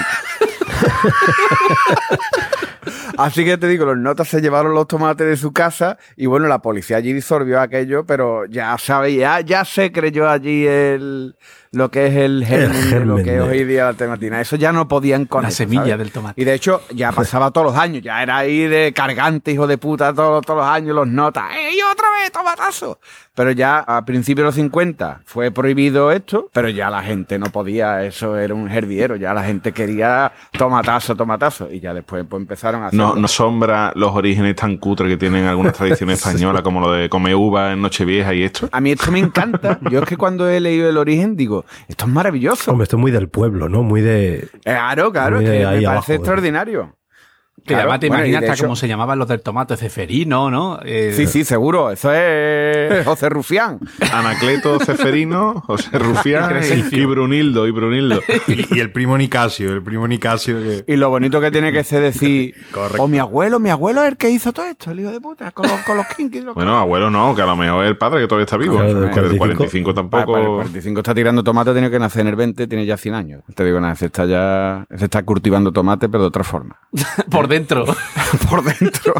Así que te digo, los notas se llevaron los tomates de su casa y bueno, la policía allí disolvió aquello, pero ya sabéis, ya, ya se creyó allí el, lo que es el germen, lo que es hoy día la tomatina. Eso ya no podían con La semilla ¿sabes? del tomate. Y de hecho, ya pasaba todos los años, ya era ahí de cargante, hijo de puta, todos, todos los años, los notas. ¡Ey, otra vez, tomatazo! Pero ya a principios de los 50 fue prohibido esto, pero ya la gente no podía, eso era un hervidero, ya la gente quería tomatazo, tomatazo. Y ya después pues, empezaron a hacer. No, no sombra los orígenes tan cutres que tienen algunas tradiciones españolas, como lo de comer uva en Nochevieja y esto. A mí esto me encanta. Yo es que cuando he leído el origen digo, esto es maravilloso. Hombre, esto es muy del pueblo, ¿no? Muy de. Claro, claro, Muy de que me parece ¿eh? extraordinario. Que Claro, además te bueno, imaginas hasta hecho- cómo se llamaban los del tomate, ceferino, ¿no? Eh, Sí, sí, seguro. Eso es José Rufián. Anacleto Ceferino, José Rufián y Brunildo, y Brunildo. Y, y el primo Nicasio, el primo Nicasio que... Y lo bonito que tiene que ser decir, Correcto. o mi abuelo, mi abuelo es el que hizo todo esto, el hijo de puta, con los, con los kinky. los- Bueno, abuelo no, que a lo mejor es el padre que todavía está vivo. Claro, que del 45 45 Pa- para el tampoco. 45 está tirando tomate, tiene que nacer en el 20, tiene ya 100 años. Te digo nada, se está ya, se está cultivando tomate, pero de otra forma. por dentro. Por dentro.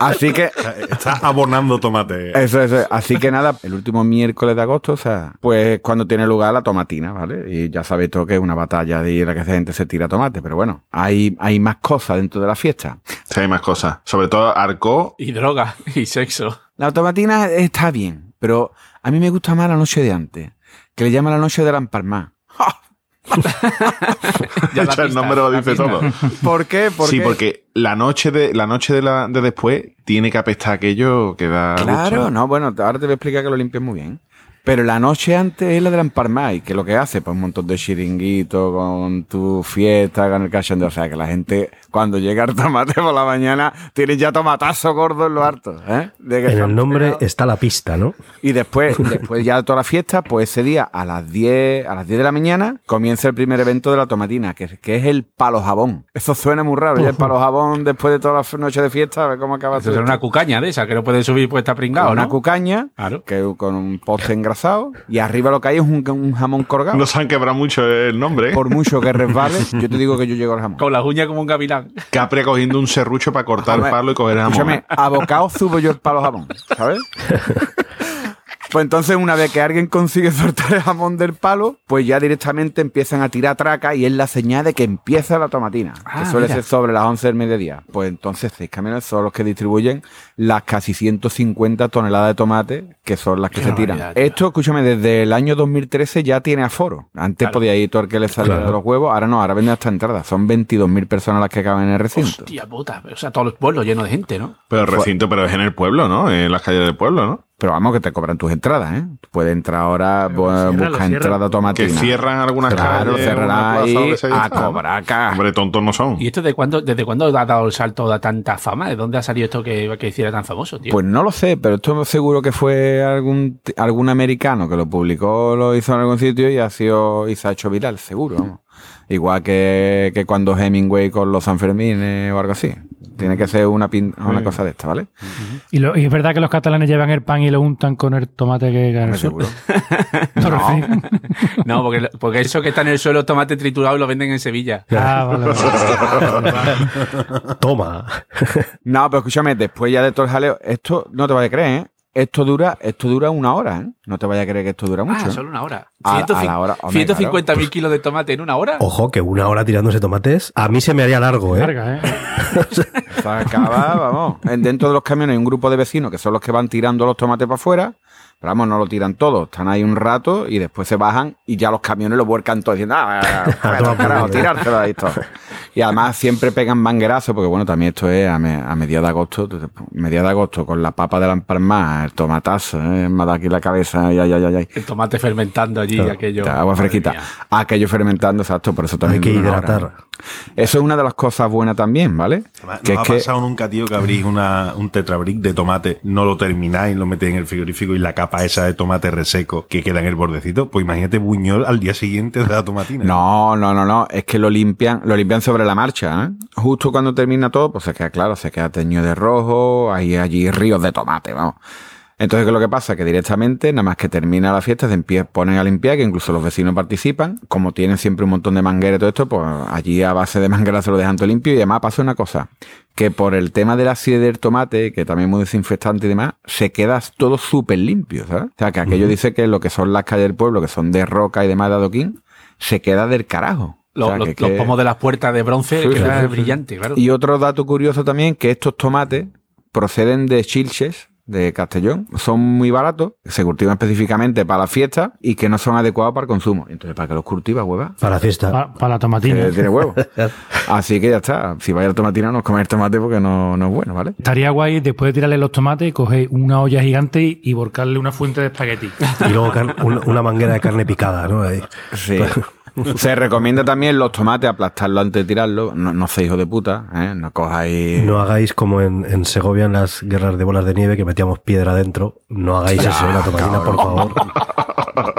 Así que, Está abonando tomate. eso, eso. Así que nada, el último miércoles de agosto, o sea, pues cuando tiene lugar la tomatina, ¿vale? Y ya sabéis todo que es una batalla de la que la gente se tira tomate, pero bueno, hay, hay más cosas dentro de la fiesta. Sí, hay más cosas. Sobre todo Arco. y droga y sexo. La tomatina está bien, pero a mí me gusta más la noche de antes, que le llaman la noche de la empalmada. Ya la el nombre lo dice todo. ¿Por qué? Sí, porque la noche de la noche de, la, de después tiene que apestar aquello que da. Claro, gusto. no, bueno, ahora te voy a explicar que lo limpies muy bien. Pero la noche antes es la de la empalmada y que lo que hace, pues un montón de chiringuitos con tu fiesta, con el cachondeo. O sea, que la gente, cuando llega el tomate por la mañana, tiene ya tomatazo gordo en lo harto. ¿eh? De que En el nombre está la pista, ¿no? Y después, después ya de toda la fiesta, pues ese día a las 10, a las 10 de la mañana comienza el primer evento de la tomatina, que, es- que es el palo jabón. Eso suena muy raro, ya el palo jabón después de todas las noches de fiesta, a ver cómo acaba Eso es una cucaña de esa que no puede subir pues está pringado, Una ¿no? cucaña, Claro. que con un poste engrasado, y arriba lo que hay es un, un jamón colgado. No se han quebrado mucho el nombre. ¿eh? Por mucho que resbale, yo te digo que yo llego al jamón. Con las uñas como un gavilán. Capri cogiendo un serrucho para cortar el palo y coger el jamón. Escúchame, abocado subo yo el palo jamón, ¿sabes? Pues entonces, una vez que alguien consigue soltar el jamón del palo, pues ya directamente empiezan a tirar traca y es la señal de que empieza la tomatina. Ah, que suele mira. ser sobre las 11 del mediodía. Pues entonces, seis camiones son los que distribuyen las casi 150 toneladas de tomate, que son las que Qué se tiran. Esto, escúchame, desde el año 2013 ya tiene aforo. Antes Claro. podía ir todo el que le salía Claro. de los huevos, ahora no, ahora venden hasta entrada. Son 22.000 personas las que caben en el recinto. Hostia puta. O sea, todos los pueblos llenos de gente, ¿no? Pero el recinto, pero es en el pueblo, ¿no? En las calles del pueblo, ¿no? Pero vamos, que te cobran tus entradas, ¿eh? Puedes entrar ahora, Pero bu- lo cierran, lo busca entrada tomatina. Que cierran algunas Claro, calles. ahí a cobrar acá. Hombre, tontos no son. ¿Y esto de cuándo, desde cuándo ha dado el salto a tanta fama? ¿De dónde ha salido esto que, que hiciera tan famoso, tío? Pues no lo sé, pero esto seguro que fue algún, algún americano que lo publicó, lo hizo en algún sitio y ha sido y se ha hecho viral, seguro. vamos. Igual que, que cuando Hemingway con los Sanfermines o algo así. Tiene que ser una, pin- una cosa de esta, ¿vale? Y, lo- y es verdad que los catalanes llevan el pan y lo untan con el tomate que cae en el suelo. No, porque, porque eso que está en el suelo, tomate triturado, lo venden en Sevilla. Ah, vale, vale. Toma. No, pero escúchame, después ya de todo el jaleo, esto no te vayas a creer, ¿eh? Esto dura, esto dura una hora, ¿eh? No te vayas a creer que esto dura mucho. Ah, solo una hora. A- a la hora, hombre, 150 mil kilos de tomate en una hora. Ojo, que una hora tirándose tomates, a mí se me haría largo, ¿eh? Larga, ¿eh? Se acaba, vamos. En- Dentro de los camiones hay un grupo de vecinos que son los que van tirando los tomates para afuera. Pero vamos, no lo tiran todo, están ahí un rato y después se bajan y ya los camiones lo vuelcan todo diciendo, ah, fuera, carajo, tirárselo ahí todo. Y además siempre pegan manguerazos, porque bueno, también esto es a, me- a mediados de agosto, mediados de agosto, con la papa de la empalmada, el tomatazo, ¿eh? me ha dado aquí la cabeza, ay, ay, ay, ay. El tomate fermentando allí, aquello. Ya, agua fresquita. Aquello fermentando, exacto, por eso también. Hay que hora. hidratar. Eso es una de las cosas buenas también, ¿vale? Además, que ¿No es ha que pasado nunca, tío, que abrís una, un tetrabric de tomate, no lo termináis, lo metéis en el frigorífico y la capa esa de tomate reseco que queda en el bordecito? Pues imagínate Buñol al día siguiente de la tomatina. No, no, no, no. Es que lo limpian, lo limpian sobre la marcha, ¿eh? Justo cuando termina todo, pues se queda claro, se queda teñido de rojo, hay allí ríos de tomate, vamos. Entonces, ¿qué es lo que pasa? Que directamente, nada más que termina la fiesta, se ponen a limpiar, que incluso los vecinos participan. Como tienen siempre un montón de manguera y todo esto, pues allí a base de manguera se lo dejan todo limpio. Y además pasa una cosa, que por el tema de la acidez del tomate, que también es muy desinfectante y demás, se queda todo súper limpio, ¿sabes? O sea, que aquello dice que lo que son las calles del pueblo, que son de roca y demás de adoquín, se queda del carajo. Los, O sea, los- que- los que- pomos de las puertas de bronce Sí, brillantes, claro. Y otro dato curioso también, que estos tomates proceden de Chilches, de Castellón. Son muy baratos, se cultivan específicamente para la fiesta y que no son adecuados para el consumo. Entonces, ¿para qué los cultiva, hueva? Para la fiesta. Para, para la tomatina. Tiene huevo. Así que ya está. Si vais al tomatino, no os coméis tomate porque no, no es bueno, ¿vale? Estaría guay después de tirarle los tomates, cogéis una olla gigante y, y volcarle una fuente de espagueti. Y luego una manguera de carne picada, ¿no? Ahí. Sí. Se recomienda también los tomates aplastarlo antes de tirarlo. No, no seáis hijos de puta, ¿eh? No cojáis... No hagáis como en, en Segovia en las guerras de bolas de nieve que metíamos piedra dentro. No hagáis eso en la tomatina, por favor.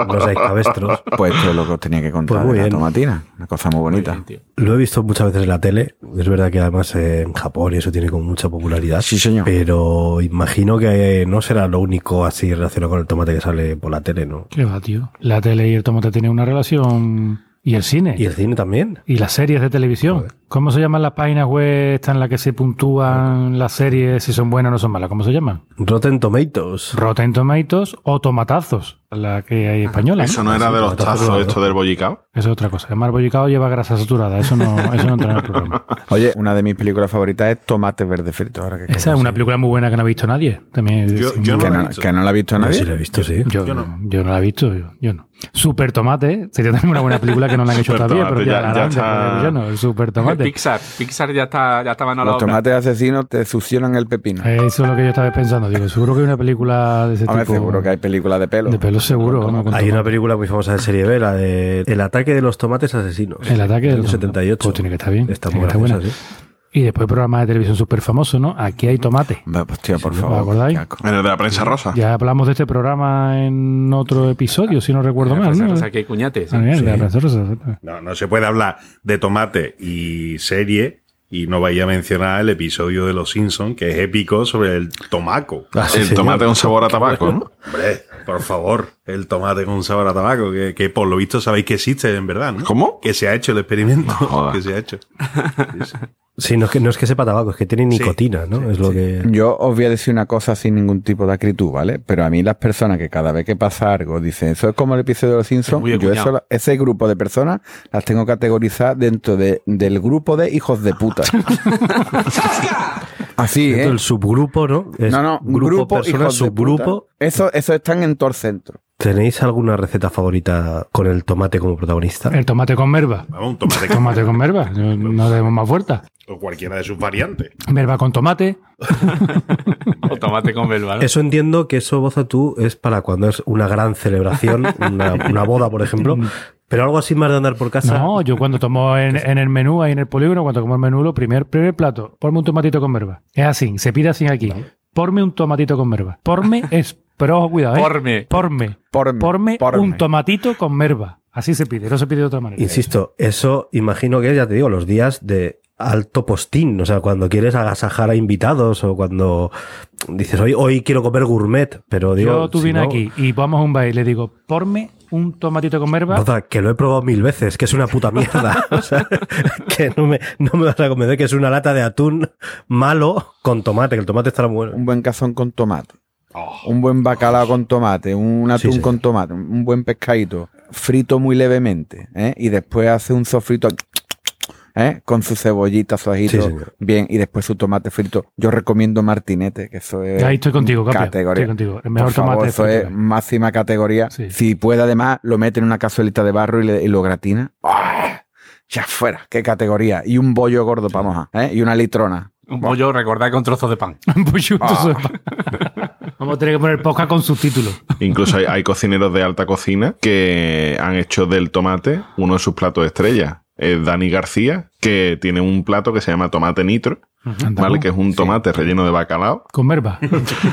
No seáis cabestros. Pues esto es lo que os tenía que contar Pues muy de la bien. tomatina. Una cosa muy bonita. Lo he visto muchas veces en la tele. Es verdad que además eh, en Japón y eso tiene como mucha popularidad. Sí, señor. Pero imagino que eh, no será lo único así relacionado con el tomate que sale por la tele, ¿no? ¿Qué va, tío? La tele y el tomate tienen una relación. Y el cine. Y el cine también. Y las series de televisión. ¿Cómo se llaman las páginas web estas en las que se puntúan las series si son buenas o no son malas? ¿Cómo se llaman? Rotten Tomatoes. Rotten Tomatoes o Tomatazos, la que hay española. Eso no era de los tazos, esto del bollicao. Eso es otra cosa. El bollicao lleva grasa saturada. Eso no, eso no entra en el programa. Oye, una de mis películas favoritas es Tomate Verde Frito. Ahora que Esa es una película muy buena que no ha visto nadie. También Yo- yo no he visto. ¿Que no la ha visto nadie? Sí, la he visto, sí. Yo, yo, no. la he visto, yo, yo no. Super Tomate sería también una buena película que no la han hecho todavía, pero ya, ya- la ya está- después, yo no, el Super Tomate. Pixar, Pixar ya está, ya estaba en la Los obra. tomates asesinos te succionan el pepino. Eso es lo que yo estaba pensando. Digo, seguro que hay una película de ese Hombre, tipo. seguro que hay películas de pelo. De pelo seguro. con Hay tomate. una película muy famosa de serie B, la de El ataque de los tomates asesinos. El ataque del del 78. Pues tiene que estar bien. Está muy buena. sí. Y después programas de televisión súper famosos, ¿no? Aquí hay tomate. Hostia, por ¿Os favor. acordáis? En el de la prensa rosa. Ya hablamos de este programa en otro episodio, si no recuerdo mal, ¿no? rosa, que hay cuñates. Ah, bien, Sí. de la prensa rosa. No, no se puede hablar de tomate y serie y no vaya a mencionar el episodio de Los Simpsons, que es épico sobre el tomaco. el tomate con sabor a tabaco, ¿no? Hombre, por favor, el tomate con sabor a tabaco, que, que por lo visto sabéis que existe en verdad, ¿no? ¿Cómo? Que se ha hecho el experimento. que se ha hecho. Sí, no es, que, no es que sepa tabaco, es que tiene nicotina, ¿no? es lo que... Yo os voy a decir una cosa sin ningún tipo de acritud, ¿vale? Pero a mí las personas que cada vez que pasa algo dicen, eso es como el episodio de los Simpsons, yo eso- ese grupo de personas las tengo categorizadas dentro de, del grupo de hijos de puta. Así, Dentro ¿eh? del subgrupo, ¿no? Es no, no, grupo, grupo, persona, hijos de subgrupo. puta. Eso, eso están en todo el centro. ¿Tenéis alguna receta favorita con el tomate como protagonista? El tomate con merva. Vamos, un tomate con Tomate con merva. No demos más vueltas. o cualquiera de sus variantes. Merva con tomate. O tomate con melva, ¿no? Eso entiendo que eso, Boza, tú, es para cuando es una gran celebración, una, una boda, por ejemplo. Pero algo así más de andar por casa. No, yo cuando tomo en, en el menú, ahí en el polígono, cuando como el menú, lo primer, primer plato, ponme un tomatito con merva. Es así, se pide así aquí. Porme un tomatito con merva. Porme es, pero ojo, cuidado, ¿eh? Porme. Porme. Porme, Porme, porme. un tomatito con merva. Así se pide, no se pide de otra manera. Insisto, eso imagino que es, ya te digo, los días de alto postín. O sea, cuando quieres agasajar a invitados o cuando dices, hoy, hoy quiero comer gourmet, pero digo. Yo tú si vienes no- aquí y vamos a un baile y le digo, porme un tomatito con merva. Boza, que lo he probado mil veces, que es una puta mierda. O sea, que no me, no me vas a convencer que es una lata de atún malo con tomate, que el tomate estará bueno. Un buen cazón con tomate. Un buen bacalao con tomate, un atún Sí, sí. con tomate, un buen pescadito, frito muy levemente, ¿eh? y después hace un sofrito ¿eh? con su cebollita, su ajito, Sí, bien, y después su tomate frito. Yo recomiendo Martinete, que eso es Ahí estoy contigo, Capia. categoría. Estoy contigo. El mejor Por favor, tomate eso es máxima categoría. Si puede, además, lo mete en una cazuelita de barro y, le- y lo gratina. ¡Ah! Ya fuera, qué categoría. Y un bollo gordo para mojar, ¿eh? Y una litrona. Un pollo, recordad, con trozos de pan. Vamos a tener que poner podcast con subtítulos. Incluso hay, hay cocineros de alta cocina que han hecho del tomate uno de sus platos estrella. Es Dani García, que tiene un plato que se llama tomate nitro, ¿vale? Que es un tomate relleno de bacalao. Con verba.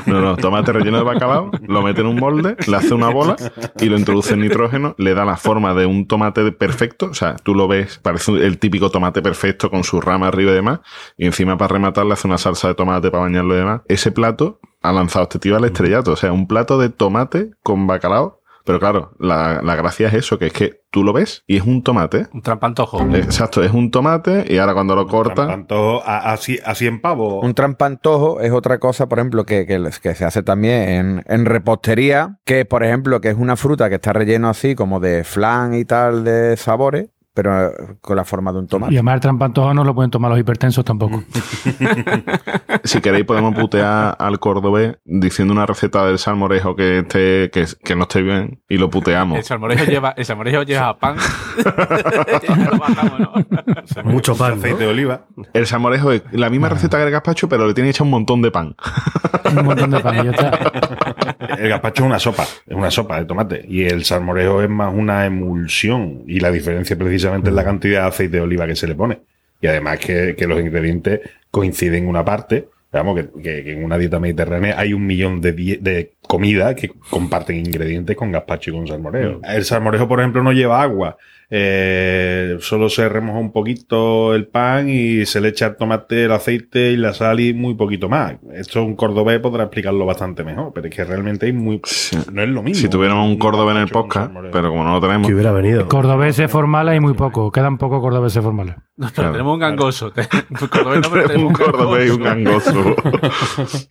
No, no, tomate relleno de bacalao, lo mete en un molde, le hace una bola y lo introduce en nitrógeno, le da la forma de un tomate perfecto, o sea, tú lo ves, parece el típico tomate perfecto con su rama arriba y demás, y encima para rematar le hace una salsa de tomate para bañarlo y demás. Ese plato ha lanzado este tío al estrellato, o sea, un plato de tomate con bacalao. Pero claro, la, la gracia es eso, que es que tú lo ves y es un tomate. Un trampantojo. Exacto, es un tomate y ahora cuando lo cortan... Tanto a, a, a 100 pavos. Un trampantojo es otra cosa, por ejemplo, que, que, que se hace también en, en repostería, que por ejemplo, que es una fruta que está relleno así como de flan y tal de sabores, pero eh, con la forma de un Y tomate. además el trampantojo no lo pueden tomar los hipertensos tampoco. Si queréis podemos putear al cordobés diciendo una receta del salmorejo que esté que, que no esté bien y lo puteamos. El salmorejo lleva, el salmorejo lleva pan. Mucho pan, Aceite de oliva. El salmorejo es la misma receta que el gazpacho, pero le tiene hecho un montón de pan. Un montón de pan. y ya está. El gazpacho es una sopa, es una sopa de tomate. Y el salmorejo es más una emulsión. Y la diferencia precisamente es la cantidad de aceite de oliva que se le pone. Y además que, que los ingredientes coinciden en una parte. Vamos, que, que- que en una dieta mediterránea hay un millón de, de comidas que comparten ingredientes con gazpacho y con salmorejo. El salmorejo, por ejemplo, no lleva agua. Eh, solo se remoja un poquito el pan y se le echa el tomate, el aceite y la sal y muy poquito más. Esto un cordobés podrá explicarlo bastante mejor, pero es que realmente hay muy... No es lo mismo. Si tuviéramos un cordobés en el podcast, pero como no lo tenemos. Que hubiera venido. Cordobeses formales hay muy poco. Quedan pocos cordobeses formales. No, pero tenemos un gangoso. Cordobés no, pero tenemos un cordobés y un gangoso.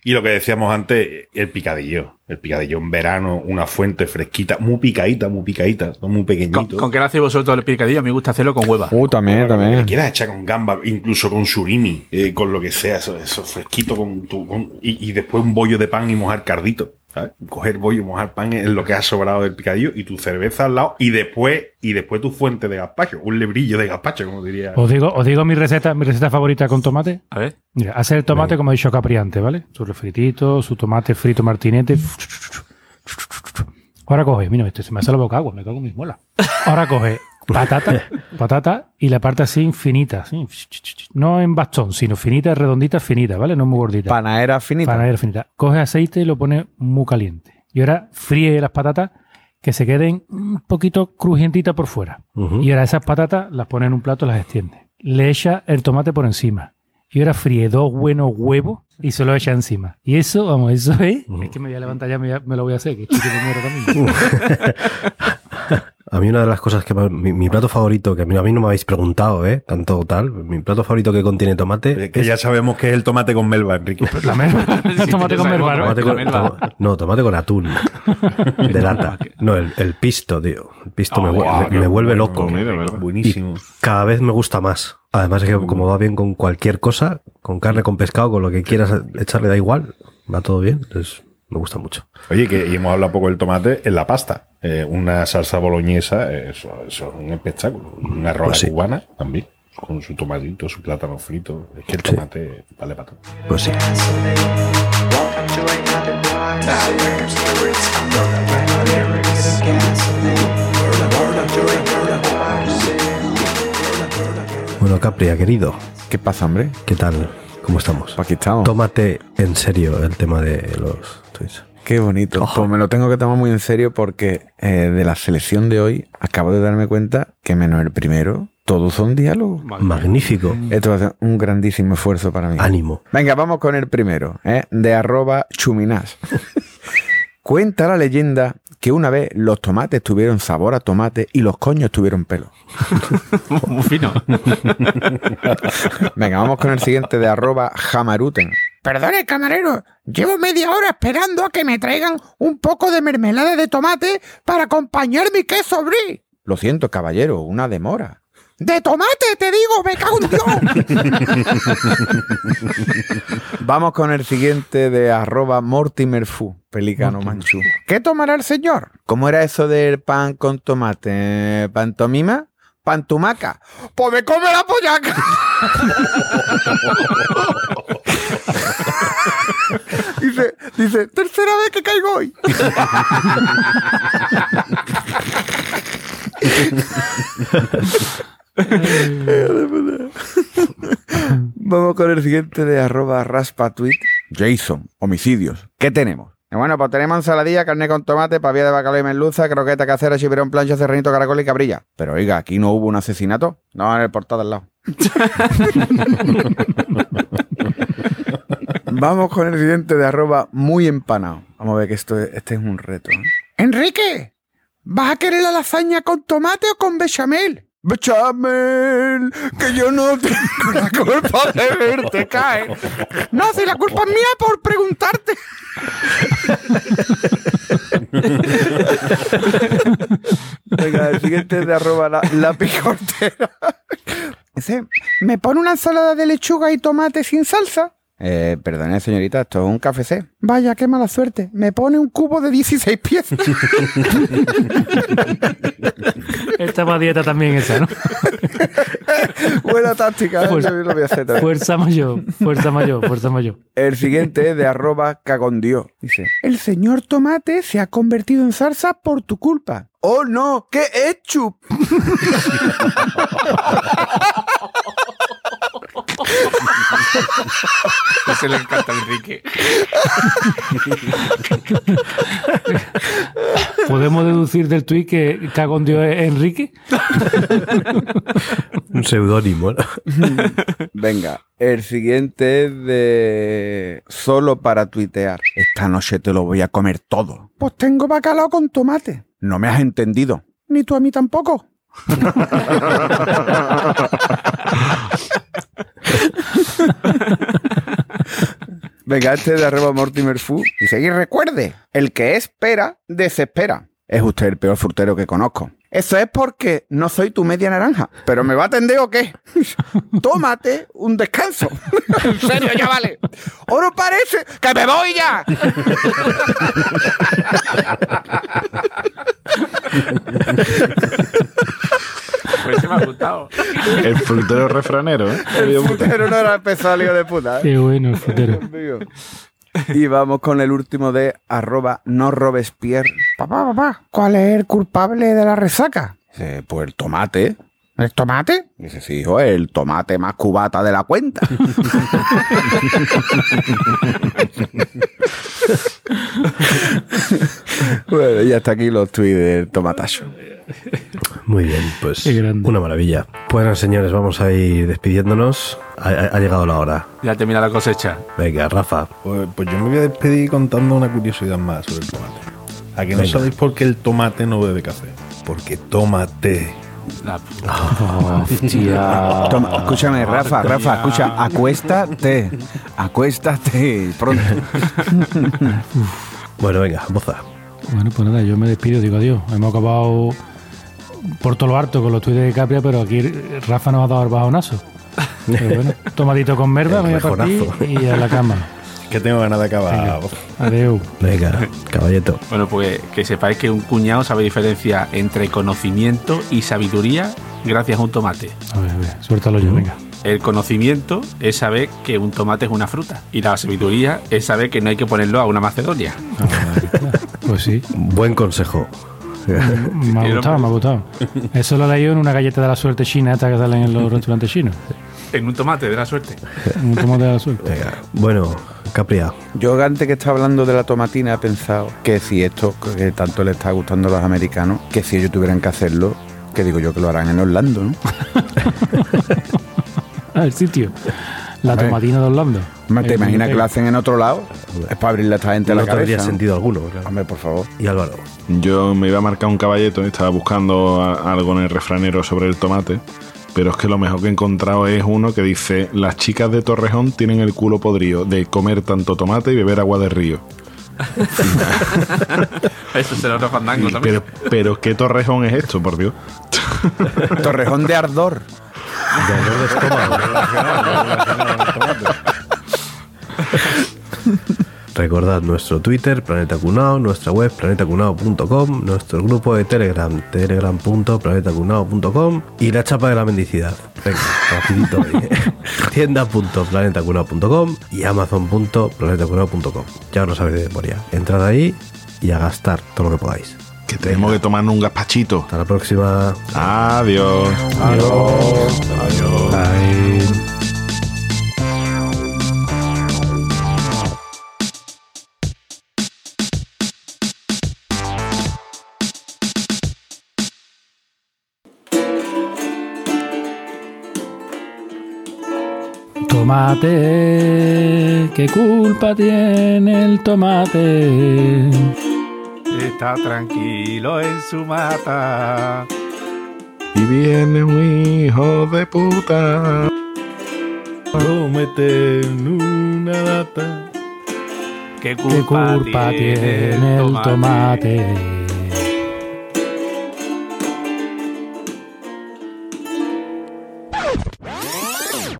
Y lo que decíamos antes, el picadillo. El picadillo en verano, una fuente fresquita, muy picadita, muy picadita, muy pequeñito. ¿Con, con qué lo hacéis vosotros el picadillo? A mí me gusta hacerlo con hueva. Uh, también, también. Quieras echar con gamba, incluso con surimi, eh, con lo que sea, eso, eso fresquito, con tu, con- y, y después un bollo de pan y mojar cardito. ¿sabes? Coger bollo y mojar pan es lo que ha sobrado del picadillo y tu cerveza al lado y después y después tu fuente de gazpacho, un lebrillo de gazpacho, como diría. Os digo, os digo mi receta, mi receta favorita con tomate. A ver. Mira, hacer el tomate como ha dicho Capri antes, ¿vale? Su refritito, su tomate frito martinete. Ahora coge, mira, este, se me hace la boca agua, me cago en mis muelas. Ahora coge patata, patata y la parte así finita, así, no en bastón, sino finita, redondita, finita, ¿vale? No muy gordita. Panadera finita. Panadera finita. Coge aceite y lo pone muy caliente. Y ahora fríe las patatas que se queden un poquito crujientitas por fuera. Y ahora esas patatas las pone en un plato y las extiende. Le echa el tomate por encima. Y ahora fríe dos buenos huevos y se lo echa encima. Y eso, vamos, eso es. Es que me voy a levantar ya, me, lo voy a hacer, que estoy que me muero también. A mí una de las cosas que me- mi, mi plato favorito, que a mí, a mí no me habéis preguntado, ¿eh? Tanto tal, mi plato favorito que contiene tomate. Es que ya sabemos que es el tomate con melva, Enrique. La melva. tomate con melva, ¿no? Tomate con, toma- no, tomate con atún. de lata. No, el, el pisto, tío. El pisto me, Oh, me vuelve loco. Buenísimo. Y cada vez me gusta más. Además es que como va bien con cualquier cosa, con carne, con pescado, con lo que quieras echarle da igual, va todo bien. Entonces me gusta mucho. Oye, que y hemos hablado poco del tomate en la pasta. Eh, una salsa boloñesa, eh, eso, eso es un espectáculo. Una rola Pues sí. cubana también, con su tomatito, su plátano frito. Es que el tomate vale para todo. Pues sí. Bueno, Capria, querido. ¿Qué pasa, hombre? ¿Qué tal? ¿Cómo estamos? Aquí estamos. Tómate en serio el tema de los tweets. Qué bonito. Pues me lo tengo que tomar muy en serio porque eh, de la selección de hoy acabo de darme cuenta que menos el primero, todos son diálogos. Magnífico. Esto va a ser un grandísimo esfuerzo para mí. Ánimo. Venga, vamos con el primero, ¿eh? de arroba chuminás. Cuenta la leyenda que una vez los tomates tuvieron sabor a tomate y los coños tuvieron pelo. Muy fino. Venga, vamos con el siguiente de arroba jamaruten. Perdone, camarero, llevo media hora esperando a que me traigan un poco de mermelada de tomate para acompañar mi queso brie. Lo siento, caballero, una demora. De tomate, te digo, me cago en Dios. Vamos con el siguiente de arroba mortimerfu, pelicano manchú. ¿Qué tomará el señor? ¿Cómo era eso del pan con tomate? ¿Pantomima? ¿Pantumaca? Pues me come la pollaca. dice, dice, tercera vez que caigo hoy. Vamos con el siguiente de arroba raspa tweet. Jason, homicidios. ¿Qué tenemos? Bueno, pues tenemos ensaladilla, carne con tomate, pavía de bacalao y merluza, croqueta casera, chiverón, plancha, serranito, caracol y cabrilla. Pero oiga, ¿aquí no hubo un asesinato? No, en el portal al lado. Vamos con el siguiente de arroba muy empanado. Vamos a ver que esto, este es un reto. ¿eh? Enrique, ¿vas a querer la lasaña con tomate o con bechamel? Bechamel, que yo no tengo la culpa de verte caer. No, si la culpa es mía por preguntarte. Venga, el siguiente es de arroba la, la pijortera. Dice, ¿me pone una ensalada de lechuga y tomate sin salsa? Eh, perdone, señorita, esto es un café Vaya, qué mala suerte. Me pone un cubo de 16 piezas. Esta va a dieta también esa, ¿no? Buena táctica, ¿eh? Fuerza, Yo lo voy a hacer también. fuerza mayor, fuerza mayor, fuerza mayor. El siguiente es de arroba cagondio. Dice, El señor tomate se ha convertido en salsa por tu culpa. ¡Oh no! ¡Qué hecho! Ese le encanta a Enrique. ¿Podemos deducir del tuit que cagón Dios es Enrique? Un seudónimo. ¿no? Venga, el siguiente es de solo para tuitear. Esta noche te lo voy a comer todo. Pues tengo bacalao con tomate. No me has entendido. Ni tú a mí tampoco. Venga, este es de arroba Mortimer Fu. Y seguir recuerde, el que espera, desespera. Es usted el peor frutero que conozco. Eso es porque no soy tu media naranja. ¿Pero me va a atender o qué? Tómate un descanso. en serio, ya vale. ¿O no parece? ¡Que me voy ya! Pues se me ha gustado. El frutero refranero, ¿eh? El frutero no era el pesalio de puta. ¿eh? Qué bueno, el frutero. Y vamos con el último de arroba no Robespierre. Papá, papá, ¿cuál es el culpable de la resaca? Dice, pues el tomate. ¿El tomate? Dice, sí, hijo, el tomate más cubata de la cuenta. bueno, y hasta aquí los tweets del tomatazo. Muy bien, pues Qué grande. una maravilla. Bueno, señores, vamos a ir despidiéndonos. Ha, ha- ha llegado la hora. Ya termina la cosecha. Venga, Rafa. Pues, pues yo me voy a despedir contando una curiosidad más sobre el tomate. ¿A que no Venga. sabéis por qué el tomate no bebe café? Porque tómate. La. Toma, escúchame, Rafa, Rafa, escucha, acuéstate. Acuéstate pronto. Bueno, venga, boza. Bueno, pues nada, yo me despido, digo adiós. Hemos acabado por todo lo harto con los tuits de Capria, pero aquí Rafa nos ha dado el bajonazo. Pero bueno, tomadito con merda, me voy a partir y a la cama. Que tengo ganas de acabar. Adiós. Venga, caballeto. Bueno, pues que sepáis que un cuñado sabe diferencia entre conocimiento y sabiduría gracias a un tomate. A ver, a ver, suéltalo yo, venga. El conocimiento es saber que un tomate es una fruta. Y la sabiduría es saber que no hay que ponerlo a una macedonia. Pues sí, Buen consejo. me ha gustado, me ha gustado. Eso lo he leído en una galleta de la suerte china, esta que salen en los restaurantes chinos. En un tomate de la suerte. Un tomate de la suerte. Venga. Bueno, Capria. Yo antes que estaba hablando de la tomatina he pensado que si esto que tanto le está gustando a los americanos, que si ellos tuvieran que hacerlo, que digo yo que lo harán en Orlando, ¿no? Ah, el sitio. La tomatina de Orlando. ¿Te imaginas que lo hacen en otro lado? Es para abrirle a esta gente No la cabeza. tendría ¿no? sentido alguno. claro. Hombre, por favor. Y Álvaro. Yo me iba a marcar un caballeto y estaba buscando algo en el refranero sobre el tomate. Pero es que lo mejor que he encontrado es uno que dice: Las chicas de Torrejón tienen el culo podrido de comer tanto tomate y beber agua de río. Eso será otro fandango también. Pero, pero ¿qué torrejón es esto, por Dios? Torrejón de ardor. De dolor de estómago. Recordad nuestro Twitter, Planeta Cunao, nuestra web planetacunao.com, nuestro grupo de Telegram, telegram.planetacunao.com y la chapa de la mendicidad. Venga, rapidito. Tienda.planetacunao.com y amazon.planetacunao.com. Ya lo sabéis de memoria. Entrad ahí y a gastar todo lo que podáis. Que tenemos que tomarnos un gazpachito. Hasta la próxima. Adiós. Adiós. Adiós. Tomate, ¿qué culpa tiene el tomate? Está tranquilo en su mata. Y viene un hijo de puta. Lo mete en una lata. ¿Qué ¿Qué culpa tiene el tomate?